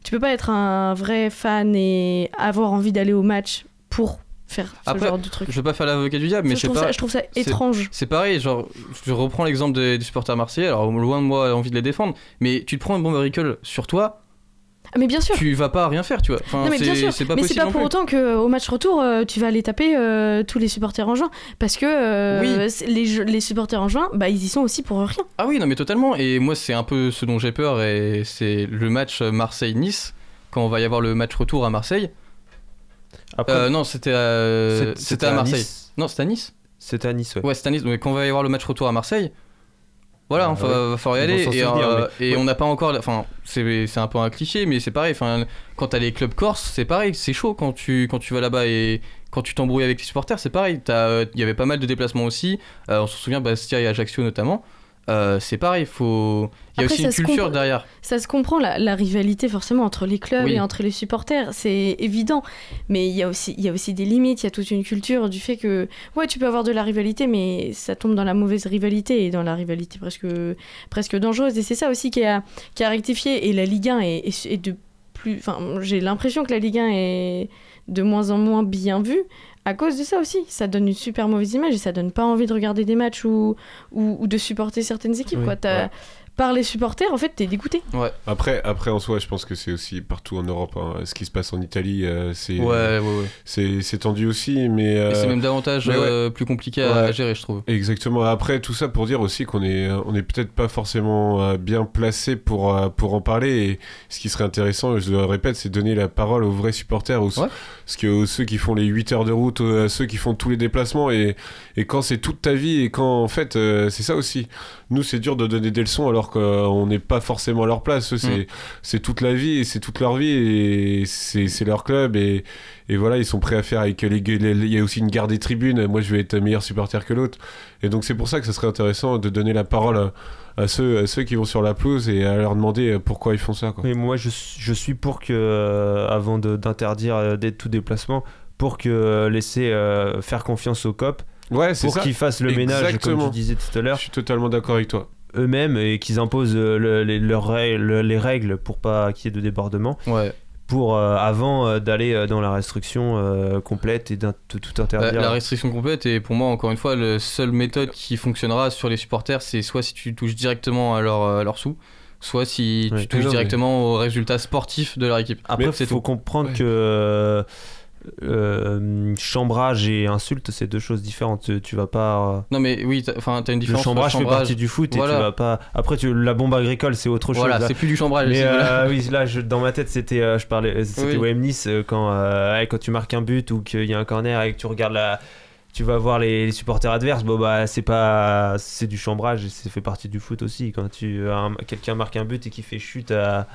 tu peux pas être un vrai fan et avoir envie d'aller au match pour faire ce Après, genre de truc. je veux pas faire l'avocat du diable, mais je sais pas. ça- je trouve ça étrange. C'est pareil, genre, je reprends l'exemple des, des supporters marseillais. Alors, loin de moi envie de les défendre, mais tu te prends une bombe à bricole sur toi, mais bien sûr. tu vas pas rien faire, tu vois. Enfin, non mais bien c'est sûr, c'est pas mais c'est possible pas non pour plus. autant qu'au match retour, euh, tu vas aller taper euh, tous les supporters en juin. Parce que euh, Oui. les, supporters en juin, bah, ils y sont aussi pour rien. Ah oui, non mais totalement. Et moi, c'est un peu ce dont j'ai peur, et c'est le match Marseille-Nice, quand on va y avoir le match retour à Marseille. Après- Euh, non, c'était à... C'est- c'était à Marseille. Nice. Non, c'était à Nice C'était à Nice, ouais. Ouais, c'était à Nice. Donc quand on va y avoir le match retour à Marseille, voilà, Ah on va, ouais. va falloir y aller. Et, souvenir, euh, mais- et ouais. on n'a pas encore. Enfin, c'est un peu un cliché, mais c'est pareil. Enfin, quand t'as les clubs corses, c'est pareil. C'est chaud quand tu, quand tu vas là-bas et quand tu t'embrouilles avec les supporters, c'est pareil. Euh, Il y avait pas mal de déplacements aussi. Euh, on se souvient Bastia et Ajaccio notamment. Euh, c'est pareil, faut. Il y a Après, aussi une culture derrière. Ça se comprend, la, la rivalité forcément entre les clubs Oui. et entre les supporters, c'est évident. Mais il y, a aussi- il y a aussi des limites, il y a toute une culture du fait que, ouais, tu peux avoir de la rivalité, mais ça tombe dans la mauvaise rivalité et dans la rivalité presque, presque dangereuse. Et c'est ça aussi qui a, qui a rectifié. Et la Ligue 1 est, est- est de plus. Enfin, j'ai l'impression que la Ligue 1 est de moins en moins bien vue. À cause de ça aussi, ça donne une super mauvaise image et ça donne pas envie de regarder des matchs ou, ou, ou de supporter certaines équipes. Oui, quoi. T'as- ouais. Par les supporters, en fait, t'es dégoûté. Ouais. Après, après, en soi, je pense que c'est aussi partout en Europe. hein. Ce qui se passe en Italie, euh, c'est Ouais, ouais, ouais. c'est tendu aussi, mais c'est euh, même davantage euh, plus compliqué à, Ouais. à gérer, je trouve. Exactement. Après, tout ça pour dire aussi qu'on est, on est peut-être pas forcément euh, bien placé pour, euh, pour en parler. Et ce qui serait intéressant, je le répète, c'est donner la parole aux vrais supporters, aux, parce que aux ceux qui font les 8 heures de route, à ceux qui font tous les déplacements. Et, et quand c'est toute ta vie, et quand en fait, euh, c'est ça aussi. Nous, c'est dur de donner des leçons alors qu'on n'est pas forcément à leur place. C'est Mm. c'est toute la vie, et c'est toute leur vie, et c'est leur club. Et, et voilà, ils sont prêts à faire avec les, Il y a aussi une guerre des tribunes. Moi, je vais être un meilleur supporter que l'autre. Et donc, c'est pour ça que ce serait intéressant de donner la parole à, à ceux, à ceux qui vont sur la pelouse et à leur demander pourquoi ils font ça. Quoi. Mais moi, je, suis- je suis pour que, euh, avant d'interdire euh, tout déplacement, pour que euh, laisser euh, faire confiance au COP, Ouais, pour ça. qu'ils fassent le ménage, comme tu disais tout à l'heure. Je suis totalement d'accord avec toi. Eux-mêmes et qu'ils imposent euh, le- les, leurs règles, les règles pour pas qu'il y ait de débordement. Ouais. Pour euh, avant euh, d'aller euh, dans la restriction euh, complète et de tout interdire. la restriction complète et pour moi encore une fois la seule méthode qui fonctionnera sur les supporters c'est soit si tu touches directement à leur, à leur sous soit si Ouais. tu touches Non, mais- directement aux résultats sportifs de leur équipe. Après, il c'est faut tout. comprendre que euh, chambrage et insulte, c'est deux choses différentes. Tu, tu vas pas. euh, Non mais oui, enfin t'as une Le différence. entre chambrage, fait partie du foot et tu vas pas. Après, tu... la bombe agricole, c'est autre chose. Voilà, là. c'est plus du chambrage, Mais voilà. euh, oui, là, je- dans ma tête, c'était, je parlais, c'était Oui. OM Nice quand, euh, quand tu marques un but ou qu'il y a un corner et que tu regardes la. Tu vas voir les, les supporters adverses, bon bah c'est pas c'est du chambrage et c'est fait partie du foot aussi quand tu un- quelqu'un marque un but et qui fait chute à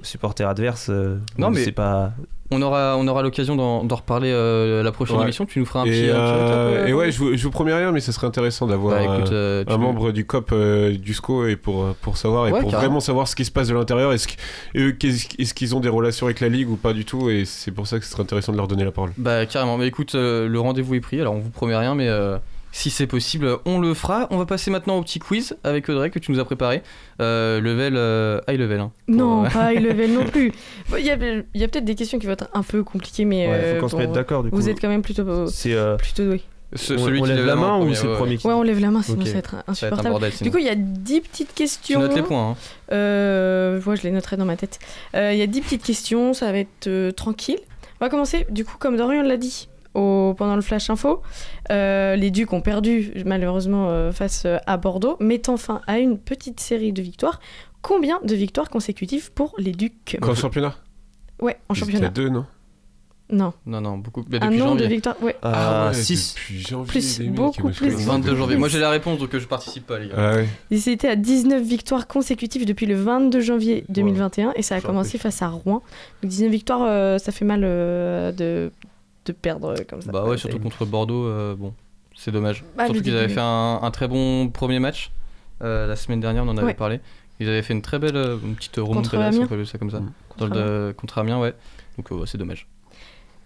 au supporter adverse euh, Non, mais- c'est pas On aura, on aura l'occasion d'en d'en reparler euh, la prochaine Ouais. émission. Tu nous feras un et, petit, un petit euh, euh, et ouais, je vous, je vous promets rien, mais ce serait intéressant d'avoir Bah, euh, un peux- membre du COP euh, du SCO et pour, pour savoir et Ouais, pour carrément. vraiment savoir ce qui se passe de l'intérieur. Est-ce que- et eux, qu'est-ce- est-ce qu'ils ont des relations avec la ligue ou pas du tout? Et c'est pour ça que ce serait intéressant de leur donner la parole. Bah carrément, mais écoute, euh, le rendez-vous est pris, alors on vous promet rien, mais euh, si c'est possible, on le fera. On va passer maintenant au petit quiz avec Audrey que tu nous as préparé. Euh, level, euh, high level. hein, pour, Non, euh, pas high level non plus. Bon, Il y a, il y a peut-être des questions qui vont être un peu compliquées, mais Ouais, euh, faut qu'on se mette d'accord, du Vous coup. êtes quand même plutôt, euh, plutôt doué. Ce- on, celui on qui lève la main ou c'est le premier ouais. qui Ouais, on lève la main, sinon Ok. ça va être Ça va être un insupportable. bordel, du coup, il y a 10 petites questions. Tu notes les points. hein. Euh, ouais, je les noterai dans ma tête. Euh, Il y a 10 petites questions, ça va être euh, tranquille. On va commencer, du coup, comme Dorian l'a dit au, pendant le Flash Info. euh, les Ducs ont perdu, malheureusement, euh, face euh, à Bordeaux, mettant fin à une petite série de victoires. Combien de victoires consécutives pour les Ducs? Qu'en championnat? Ouais, en Ils championnat. deux, non? Non. Non, non, beaucoup. bah, Un nombre de victoires, ouais. Ah, ouais, 6 depuis janvier, Plus, beaucoup plus. pas. 22 janvier. Moi j'ai la réponse donc je participe pas, les gars. Ah ouais. Ils étaient à 19 victoires consécutives depuis le 22 janvier 2021 et ça a commencé face à Rouen. Donc 19 victoires, euh, ça fait mal euh, de, de perdre euh, comme ça. Bah ouais, surtout contre Bordeaux, euh, bon, c'est dommage. Bah, surtout qu'ils avaient fait un, un très bon premier match euh, la semaine dernière, on en avait Ouais. parlé. Ils avaient fait une très belle une petite remontada, si on peut appeler ça comme ça. Contre Dans le Amiens. de- contre Amiens, ouais. Donc euh, c'est dommage.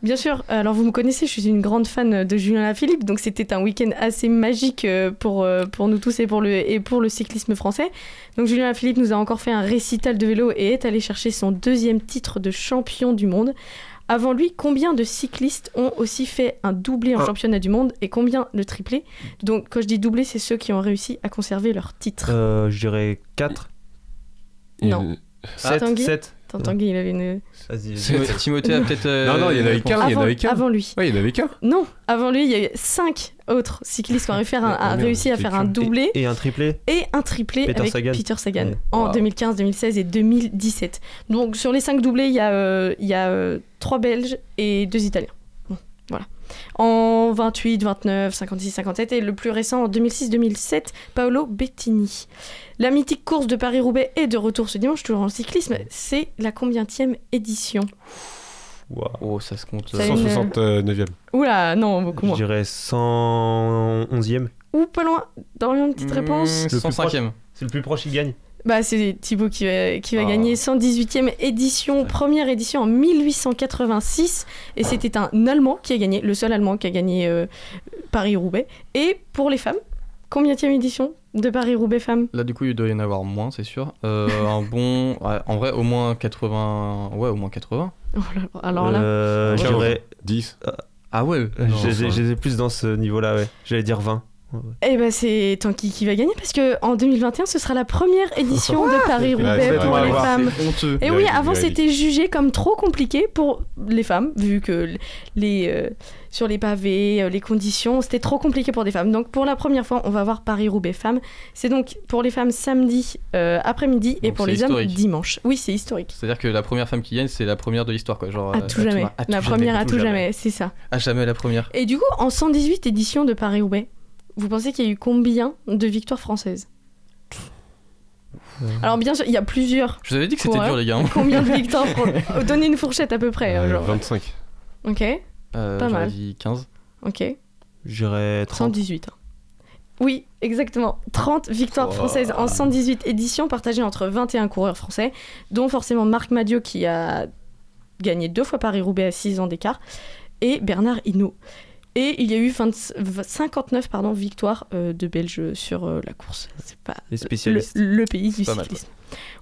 Bien sûr, alors vous me connaissez, je suis une grande fan de Julien Lafilippe, donc c'était un week-end assez magique pour, pour nous tous et pour, le, et pour le cyclisme français. Donc Julien Lafilippe nous a encore fait un récital de vélo et est allé chercher son deuxième titre de champion du monde. Avant lui, combien de cyclistes ont aussi fait un doublé en Ah. championnat du monde et combien le triplé? Donc quand je dis doublé, c'est ceux qui ont réussi à conserver leur titre. Euh, je dirais 4. Non. 7, Tanguy? 7. Attends, Tanguy, il avait une... Timothée a peut-être. euh, Non, non, il y en avait qu'un, il y en Avant- avait avant lui. Ouais, il y en avait qu'un. Non, avant lui, il y a eu 5 autres cyclistes qui ont réussi à, faire un- à merde, réussi à j'étais faire un cul. doublé. Et, et un triplé et un triplé Peter avec Sagan. Peter Sagan Ouais. en Wow. 2015, 2016 et 2017. Donc sur les 5 doublés, il y a, euh, il y a 3 Belges et 2 Italiens. Bon, voilà. En 28, 29, 56, 57 et le plus récent en 2006-2007, Paolo Bettini. La mythique course de Paris-Roubaix est de retour ce dimanche, toujours en cyclisme. C'est la combientième édition Oh, ça se compte. Ça a une- 169e. Oula, non, beaucoup Je moins. dirais 111e. Ou pas loin Dorian, une petite réponse Le plus 105e. proche- C'est le plus proche, il gagne. Bah, c'est Thibaut qui va, qui va Ah. gagner 118e édition, première édition en 1886. Et c'était un Allemand qui a gagné, le seul Allemand qui a gagné euh, Paris-Roubaix. Et pour les femmes, combienième édition de Paris-Roubaix femmes? Là, du coup, il doit y en avoir moins, c'est sûr. Euh, un bon. ouais, en vrai, au moins 80. Ouais, au moins 80. Oh là là, Alors là, Euh, Ah ouais. dirais. 10. Ah ouais Euh, je les ai- je les ai plus dans ce niveau-là, ouais. J'allais dire 20. Eh ben c'est Tanky qui va gagner parce que en 2021 ce sera la première édition de Paris-Roubaix Ouais, pour les femmes. Honteux. Et oui, avant c'était jugé comme trop compliqué pour les femmes, vu que les, euh, sur les pavés, euh, les conditions, c'était trop compliqué pour des femmes. Donc pour la première fois, on va voir Paris-Roubaix femmes. C'est donc pour les femmes samedi euh, après-midi et Donc pour les hommes dimanche. Oui, c'est historique. C'est-à-dire que la première femme qui gagne, c'est la première de l'histoire, quoi. Genre, À tout jamais. à tout la jamais, première à tout jamais, c'est ça. À jamais la première. Et du coup, en 118 éditions de Paris-Roubaix, vous pensez qu'il y a eu combien de victoires françaises Alors bien sûr, il y a plusieurs. Je vous avais dit que c'était dur, les gars. hein. Combien de victoires fran- Donnez une fourchette à peu près. Euh, genre. 25. Ok, Euh, Pas mal. dit 15. ok. J'irais 30. 118. hein. Oui, exactement. 30 victoires Oh. françaises en 118 éditions partagées entre 21 coureurs français, dont forcément Marc Madiot qui a gagné deux fois Paris-Roubaix à 6 ans d'écart, et Bernard Hinault. Et il y a eu 20 59 pardon, victoires euh, de Belges sur euh, la course. C'est pas Les le, spécialistes. le pays du mal, cyclisme.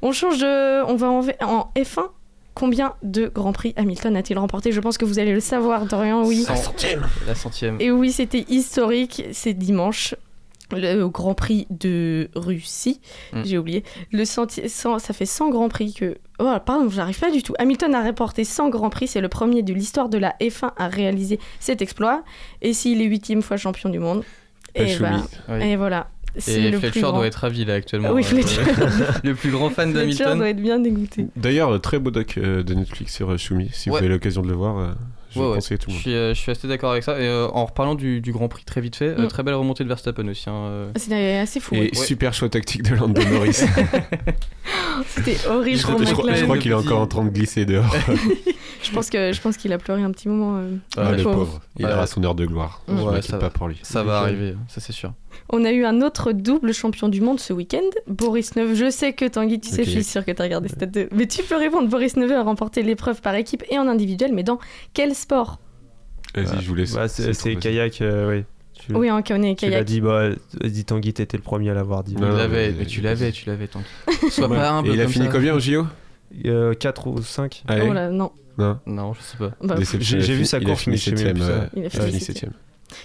On change de... On va en, V- en F1. Combien de Grand Prix Hamilton a-t-il remporté? Je pense que vous allez le savoir, Dorian, oui. Cent- La centième. Et oui, c'était historique, c'est dimanche. Le Grand Prix de Russie, Mm. j'ai oublié. Le centi- cent- ça fait 100 Grands Prix que. Oh, pardon, j'arrive pas du tout. Hamilton a remporté 100 Grands Prix, c'est le premier de l'histoire de la F1 à réaliser cet exploit. Et s'il est huitième fois champion du monde, et, Choumi. bah, Oui. et voilà. C'est Et le plus Fletcher grand. doit être ravi là actuellement. Oui, Euh, Fletcher. le plus grand fan Fletcher d'Hamilton. doit être bien dégoûté. D'ailleurs, très beau doc euh, de Netflix sur euh, Shumi. Si vous avez l'occasion de le voir, euh, je Ouais, vous ouais. conseille tout le Je monde. suis, euh, je suis assez d'accord avec ça. Et euh, en reparlant du, du Grand Prix très vite fait, euh, Mm. très belle remontée de Verstappen aussi. hein, euh. C'était assez fou. Et ouais. super choix tactique de Lando Norris. C'était horrible je, je crois, je qu'il est encore en train de glisser dehors. Je pense que je pense qu'il a pleuré un petit moment. euh, Ah, le pauvre. pauvre. Il Ouais. aura son heure de gloire. Je Ouais, m'inquiète ça pas va. pour lui. Ça va arriver, ça c'est sûr. On a eu un autre double champion du monde ce week-end, Boris Neveu. Je sais que Tanguy, tu sais, je suis sûre que tu as regardé Stade 2. Mais tu peux répondre. Boris Neveu a remporté l'épreuve par équipe et en individuel, mais dans quel sport Vas-y, je vous laisse. Bah, c'est c'est c'est trop kayak, euh, oui. Tu, Oui, en kayak et tu l'as dit, bah, vas-y Tanguy, t'étais le premier à l'avoir dit. Tu Non, non, l'avais, mais- mais tu l'avais, tu l'avais, tant Sois pas un Et il a fini combien au JO 4 ou 5 Allez. Oh là, non. Non. Non, je sais pas. Bah, J'ai- vu sa il a course, fini mais je sais même septième, plus ça. euh, Il a fini fini septième. septième.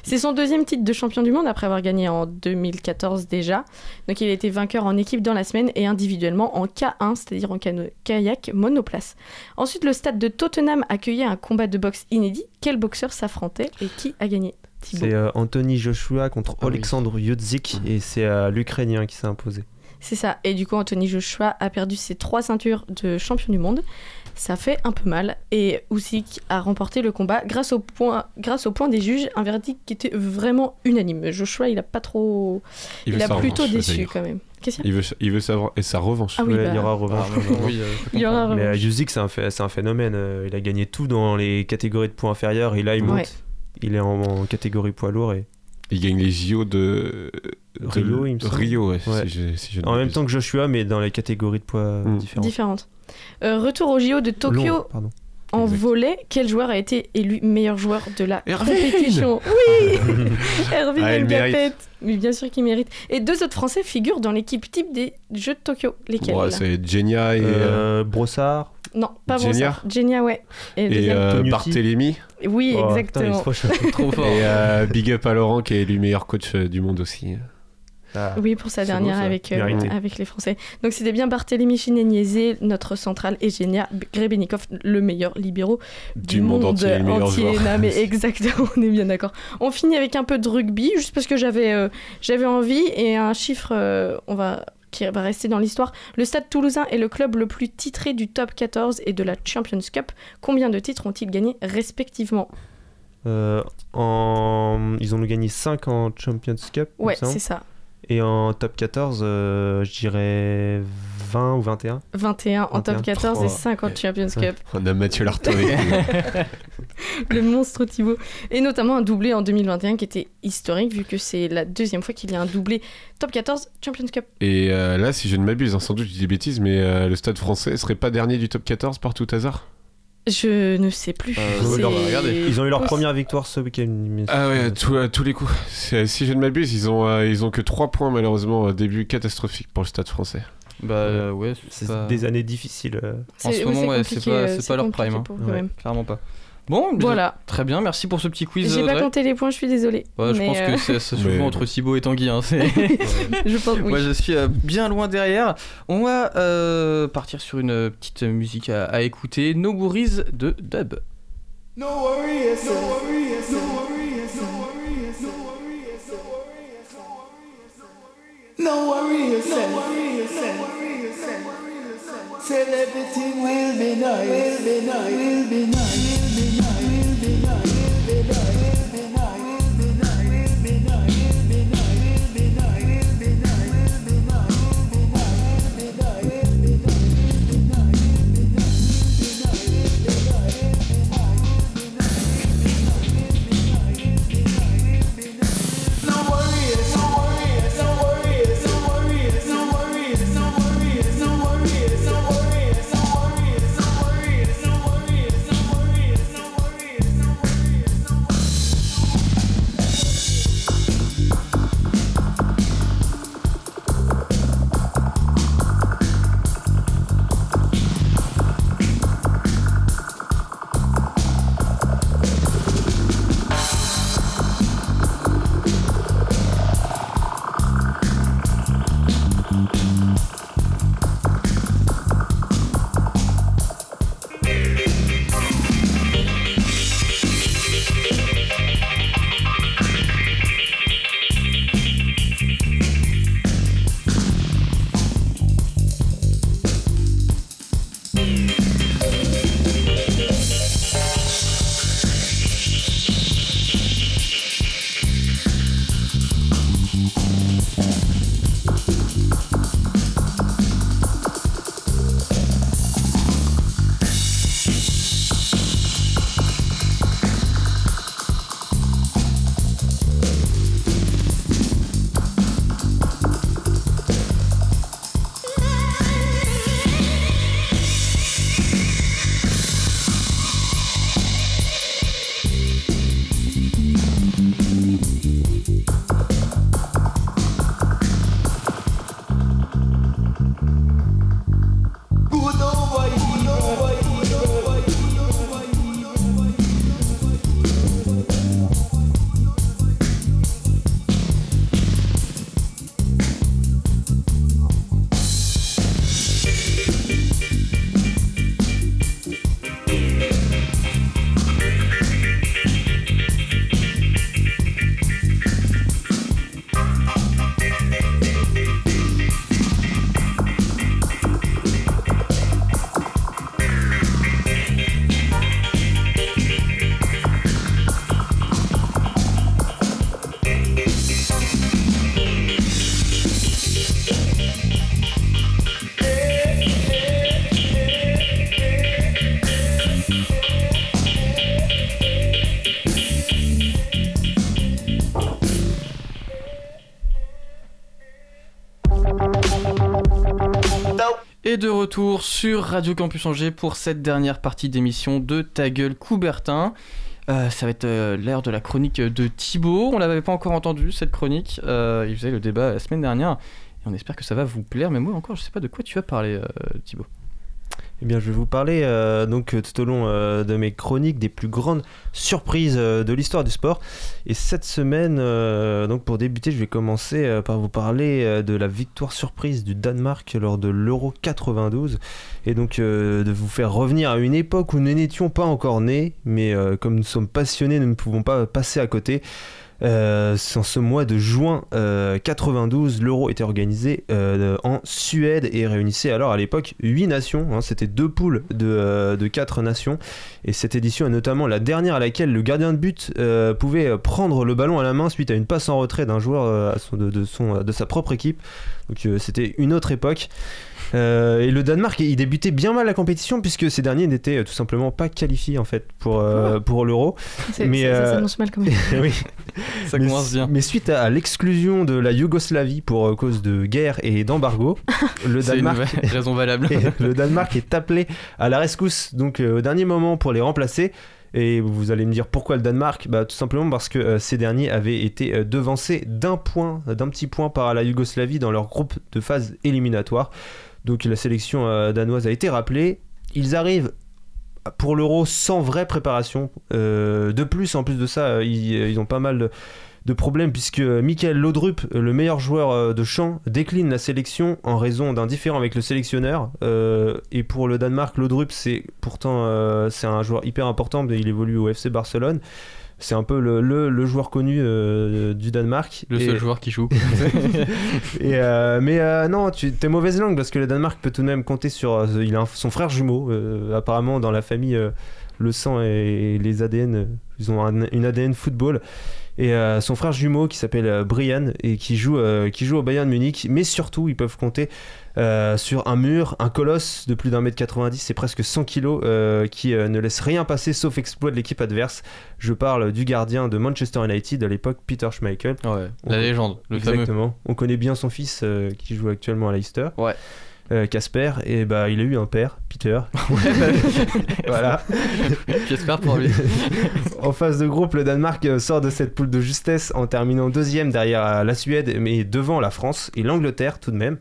C'est son deuxième titre de champion du monde après avoir gagné en 2014 déjà. Donc il a été vainqueur en équipe dans la semaine et individuellement en K1, c'est-à-dire en kayak monoplace. Ensuite, le stade de Tottenham accueillait un combat de boxe inédit. Quel boxeur s'affrontait et qui a gagné C'est euh, Anthony Joshua contre Ah oui. Alexandre Yudzik et c'est euh, l'Ukrainien qui s'est imposé. C'est ça. Et du coup, Anthony Joshua a perdu ses trois ceintures de champion du monde. Ça fait un peu mal. Et Usyk a remporté le combat grâce au point, grâce au point des juges, un verdict qui était vraiment unanime. Joshua, il a pas trop, il, veut a plutôt revanche, déçu quand même. Qu'est-ce qu'il y a Il veut, il veut savoir et sa revanche. Ah oui, Ouais, bah, il y aura revanche. Ah, oui, euh, je Il y aura comprends. Mais revanche. Yudzik, c'est un, un phénomène. euh, il a gagné tout dans les catégories de poids inférieurs et là, il monte. Ouais. Il est en, en catégorie poids lourd et il gagne les JO de, Rio, il me. Rio, ouais, en même temps que Joshua, mais dans les catégories de poids mm. différentes. différentes. Euh, retour aux JO de Tokyo. En exact. volet, quel joueur a été élu meilleur joueur de la Hervé compétition Oui ah. Hervé ah, Mais bien sûr qu'il mérite. Et deux autres Français figurent dans l'équipe type des Jeux de Tokyo. Lesquels C'est Genia et. Euh, euh, Brossard Non, pas Brossard. Genia, ouais. Et, et Barthélémy oui, oh, exactement. Et euh, Big Up à Laurent qui est élu meilleur coach euh, du monde aussi. Oui, pour sa dernière euh, avec, les Français. Donc c'était bien Barthélémy Chinéniezé, notre centrale, et Genia Grebenikov, le meilleur libéraux du, monde, entier. exactement, on est bien d'accord. On finit avec un peu de rugby, juste parce que j'avais envie, et un chiffre, on va qui va rester dans l'histoire. Le Stade toulousain est le club le plus titré du top 14 et de la Champions Cup. Combien de titres ont-ils gagné respectivement euh, en... Ils ont gagné 5 en Champions Cup. Ouais, c'est ça. Et en top 14, euh, je dirais 20 ou 21 21 en top 14 et 5 en Champions Cup. On a Mathieu Lartoé. le monstre Thibaut. Et notamment un doublé en 2021 qui était historique vu que c'est la deuxième fois qu'il y a un doublé top 14 Champions Cup. Et euh, là, si je ne m'abuse, hein, sans doute je dis des bêtises, mais euh, le stade français serait pas dernier du top 14 par tout hasard? Je ne sais plus. Euh, ils ont eu leur première victoire ce week-end. Ah ouais, à tous les coups. Si je ne m'abuse, ils ont, ils que 3 points malheureusement. Début catastrophique pour le stade français. Bah ouais, c'est des années difficiles. En ce moment, c'est pas, leur prime. Clairement pas. Bon, voilà. Très bien, merci pour ce petit quiz. J'ai pas compté les points, je suis désolé. Je pense que c'est se joue entre Thibaut et Tanguy. Je suis bien loin derrière. On va partir sur une petite musique à, écouter. No Worries de Dub. No no no no Everything will be nice, will be nice, will be nice. Retour sur Radio Campus Angers pour cette dernière partie d'émission de Ta gueule Coubertin. Euh, ça va être euh, l'heure de la chronique de Thibaut. On l'avait pas encore entendu cette chronique. Euh, il faisait le débat la semaine dernière. Et on espère que ça va vous plaire. Mais moi encore, je sais pas de quoi tu vas parler, Thibaut. Eh bien, je vais vous parler euh, donc euh, tout au long euh, de mes chroniques des plus grandes surprises de l'histoire du sport. Et cette semaine, donc pour débuter, je vais commencer par vous parler de la victoire surprise du Danemark lors de l'Euro 92, et donc de vous faire revenir à une époque où nous n'étions pas encore nés, mais comme nous sommes passionnés, nous ne pouvons pas passer à côté. Euh, en ce mois de juin euh, 92, l'Euro était organisé euh, en Suède et réunissait alors à l'époque 8 nations. hein, C'était deux poules de, euh, de 4 nations. Et cette édition est notamment la dernière à laquelle le gardien de but euh, pouvait prendre le ballon à la main suite à une passe en retrait d'un joueur euh, de, de sa propre équipe. Donc euh, c'était une autre époque. Euh, et le Danemark, il débutait bien mal la compétition puisque ces derniers n'étaient euh, tout simplement pas qualifiés en fait pour, euh, pour l'Euro. C'est- Mais, ça, ça s'annonce mal quand même. oui. Ça mais, commence bien. Mais suite à, à l'exclusion de la Yougoslavie pour euh, cause de guerre et d'embargo, le une Danemark, raison valable. le Danemark est appelé à la rescousse donc euh, au dernier moment pour les remplacer. Et vous allez me dire pourquoi le Danemark? Bah, Tout simplement parce que euh, ces derniers avaient été euh, devancés d'un point, d'un petit point par la Yougoslavie dans leur groupe de phase éliminatoire. Donc la sélection euh, danoise a été rappelée. Ils arrivent pour l'Euro sans vraie préparation. Euh, de plus, en plus de ça, euh, ils, ont pas mal de, problèmes puisque Michael Laudrup, le meilleur joueur de champ, décline la sélection en raison d'un différend avec le sélectionneur. Et pour le Danemark, Laudrup, c'est pourtant c'est un joueur hyper important. Il évolue au FC Barcelone. C'est un peu le, le- le joueur connu euh, du Danemark. Le Et- seul joueur qui joue. et euh, mais euh, non, tu es mauvaise langue parce que le Danemark peut tout de même compter sur. il a un- son frère jumeau, apparemment dans la famille, le sang et les ADN, ils ont un- une ADN football. Et son frère jumeau qui s'appelle Brian et qui joue, qui joue au Bayern Munich. Mais surtout, ils peuvent compter euh, sur un mur, un colosse de plus d'un mètre 90 et presque 100 kilos euh, qui euh, ne laisse rien passer sauf exploit de l'équipe adverse. Je parle du gardien de Manchester United à l'époque, Peter Schmeichel. Ouais, On la légende, le fameux. Exactement. On connaît bien son fils qui joue actuellement à Leicester. Ouais. Euh, Casper, et bah il a eu un père, Peter. voilà. J'espère pour lui. en phase de groupe, le Danemark sort de cette poule de justesse en terminant deuxième derrière la Suède, mais devant la France et l'Angleterre tout de même.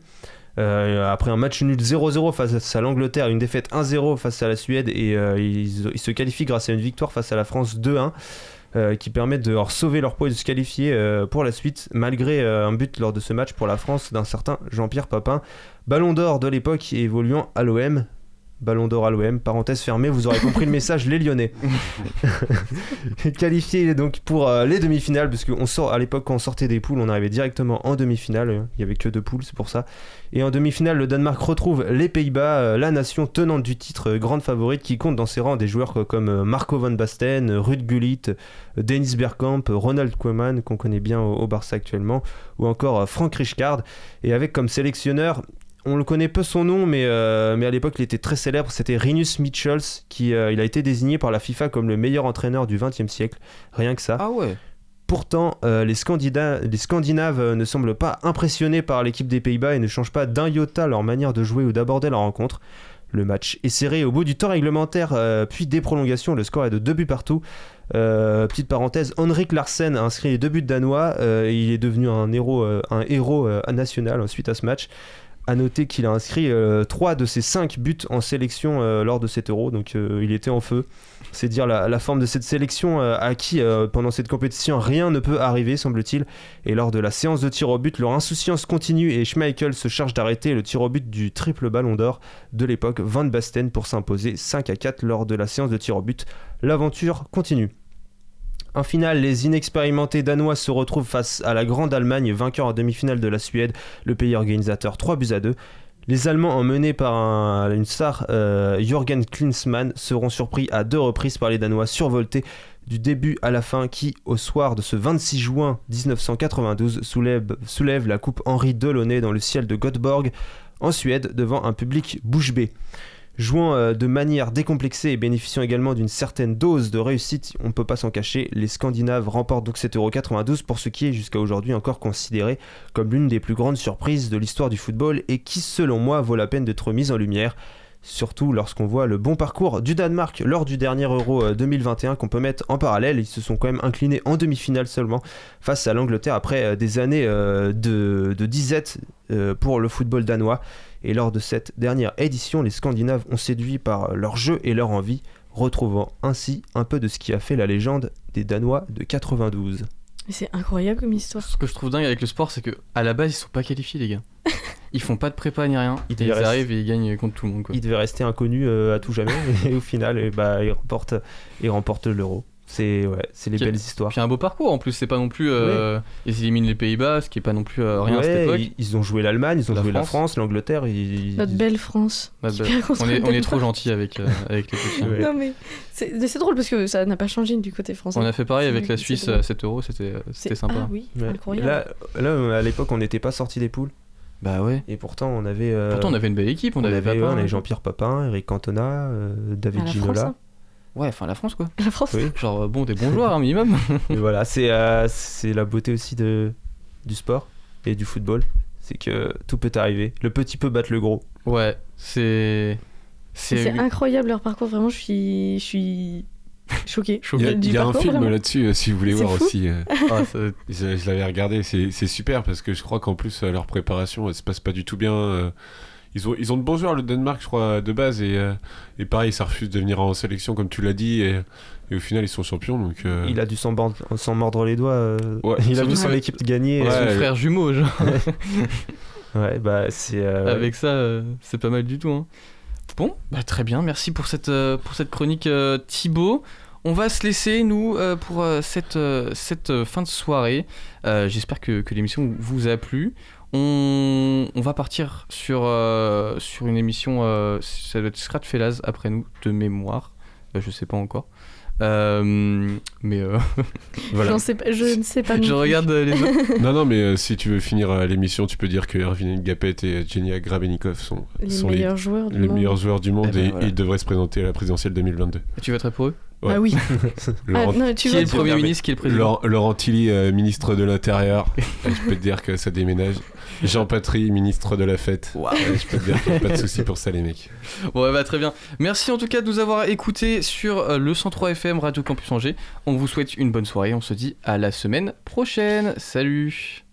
Euh, après un match nul 0-0 face à l'Angleterre, une défaite 1-0 face à la Suède, et euh, ils, se qualifient grâce à une victoire face à la France 2-1. euh, qui permettent de leur sauver leur peau et de se qualifier pour la suite, malgré un but lors de ce match pour la France d'un certain Jean-Pierre Papin, ballon d'or de l'époque évoluant à l'OM. Ballon d'or à l'OM, parenthèse fermée, vous aurez compris le message, les Lyonnais. Qualifié donc pour euh, les demi-finales, parce qu'on sort à l'époque quand on sortait des poules, on arrivait directement en demi-finale. Il y avait que deux poules, c'est pour ça. Et en demi-finale, le Danemark retrouve les Pays-Bas, euh, la nation tenante du titre, euh, grande favorite, qui compte dans ses rangs des joueurs co- comme Marco van Basten, Ruud Gullit, Dennis Bergkamp, Ronald Koeman, qu'on connaît bien au, au Barça actuellement, ou encore Frank Rijkaard. Et avec comme sélectionneur on le connaît peu son nom, mais, euh, mais à l'époque il était très célèbre. C'était Rinus Michels, qui euh, il a été désigné par la FIFA comme le meilleur entraîneur du XXe siècle. Rien que ça. Ah ouais. Pourtant, euh, les, Scandinaves ne semblent pas impressionnés par l'équipe des Pays-Bas et ne changent pas d'un iota leur manière de jouer ou d'aborder la rencontre. Le match est serré au bout du temps réglementaire, puis des prolongations. Le score est de deux buts partout. Petite parenthèse, Henrik Larsen a inscrit les deux buts danois. et il est devenu un héros, un héros national suite à ce match. À noter qu'il a inscrit euh, trois de ses cinq buts en sélection euh, lors de cet euro, donc euh, il était en feu. C'est dire la, forme de cette sélection euh, à qui, euh, pendant cette compétition, rien ne peut arriver, semble-t-il. Et lors de la séance de tir au but, leur insouciance continue et Schmeichel se charge d'arrêter le tir au but du triple ballon d'or de l'époque, Van Basten, pour s'imposer 5 à 4 lors de la séance de tir au but. L'aventure continue. En finale, les inexpérimentés danois se retrouvent face à la grande Allemagne, vainqueur en demi-finale de la Suède, le pays organisateur 3 buts à 2. Les Allemands, emmenés par un- une star, euh, Jürgen Klinsmann, seront surpris à deux reprises par les Danois survoltés du début à la fin qui, au soir de ce 26 juin 1992, soulève, soulève la coupe Henri Delaunay dans le ciel de Göteborg, en Suède, devant un public bouche bée. Jouant euh, de manière décomplexée et bénéficiant également d'une certaine dose de réussite, on ne peut pas s'en cacher, les Scandinaves remportent donc 7,92€ pour ce qui est jusqu'à aujourd'hui encore considéré comme l'une des plus grandes surprises de l'histoire du football et qui selon moi vaut la peine d'être mise en lumière. Surtout lorsqu'on voit le bon parcours du Danemark lors du dernier Euro euh, 2021 qu'on peut mettre en parallèle. Ils se sont quand même inclinés en demi-finale seulement face à l'Angleterre après euh, des années euh, de, de disette euh, pour le football danois. Et lors de cette dernière édition, les Scandinaves ont séduit par leur jeu et leur envie, retrouvant ainsi un peu de ce qui a fait la légende des Danois de 92. Mais c'est incroyable comme histoire. Ce que je trouve dingue avec le sport, c'est que à la base, ils sont pas qualifiés, les gars. Ils font pas de prépa ni rien. Ils arrivent et ils gagnent contre tout le monde. Quoi. Ils devaient rester inconnus euh, à tout jamais et au final, eh bah, ils remportent, ils remportent l'Euro. C'est ouais, c'est les belles histoires. Puis un beau parcours en plus, c'est pas non plus. euh, Ils éliminent les Pays-Bas, ce qui est pas non plus euh, rien à cette époque. ils, ils ont joué l'Allemagne, ils ont La joué la France. L'Angleterre. ils- Notre belle France. Bah, bah, on, est, on trop gentil avec, euh, avec les petits. Ouais. Non mais c'est mais c'est drôle parce que ça n'a pas changé du côté français. On a fait pareil avec la Suisse à 7 euros, c'était c'était C'est- sympa. Ah oui, Ouais. incroyable. Là, là, à l'époque, on n'était pas sorti des poules. Bah ouais. Et pourtant, on avait. euh, Pourtant, on avait une belle équipe, on, on avait, avait, Papin, ouais, on avait Jean-Pierre Papin, Eric Cantona, euh, David Ah, la Ginola. France, hein. Ouais, enfin la France quoi. La France. Oui. Genre, euh, bon, des bons joueurs, un minimum. Et voilà, c'est euh, c'est la beauté aussi de, du sport et du football. C'est que tout peut arriver. Le petit peut battre le gros. Ouais, c'est. C'est incroyable leur parcours, vraiment, je suis, je suis choquée. Il y a, Du il y a un film là-dessus, euh, si vous voulez voir fou. aussi. euh, Ah, ça- je je l'avais regardé, c'est c'est super parce que je crois qu'en plus, leur préparation, elle se passe pas du tout bien. Ils ont, ils ont de bons joueurs, le Danemark, je crois, de base. Et, euh, et pareil, ça refuse de venir en sélection, comme tu l'as dit. Et, et au final, ils sont champions. Donc, euh, Il a dû s'en mordre, s'en mordre les doigts. euh, Ouais, il a vu son équipe gagner. Et euh, son Ouais, frère jumeau, genre. Ouais, bah c'est. euh, ouais. Avec ça, euh, c'est pas mal du tout. hein. Bon, bah, très bien, merci pour cette, euh, pour cette chronique euh, Thibaut. On va se laisser, nous, euh, pour euh, cette, euh, cette euh, fin de soirée. Euh, J'espère que, que l'émission vous a plu. On, on va partir sur, euh, sur une émission, euh, ça doit être Scrat Felaz après nous, de mémoire. Euh, je sais pas encore. Euh, mais euh, voilà. J'en sais pas- je ne sais pas Je regarde les autres. Non, non, mais euh, si tu veux finir euh, l'émission, tu peux dire que Erwin Gapet et Genia Grabenikov sont Les sont meilleurs joueurs du les monde. meilleurs joueurs du monde Eh ben, et voilà. ils devraient se présenter à la présidentielle 2022. Tu voterais pour eux? Ouais. Ah oui. Laurent- Ah, non, tu Qui est le Premier ministre, qui est le président? Laurent, Laurent Tilly, euh, ministre de l'Intérieur. Et je peux te dire que ça déménage. Jean Patry, ministre de la fête. Je peux te dire pas de souci pour ça, les mecs. Bon, bah, très bien. Merci en tout cas de nous avoir écoutés sur euh, le 103 FM Radio Campus Angers. On vous souhaite une bonne soirée. On se dit à la semaine prochaine. Salut.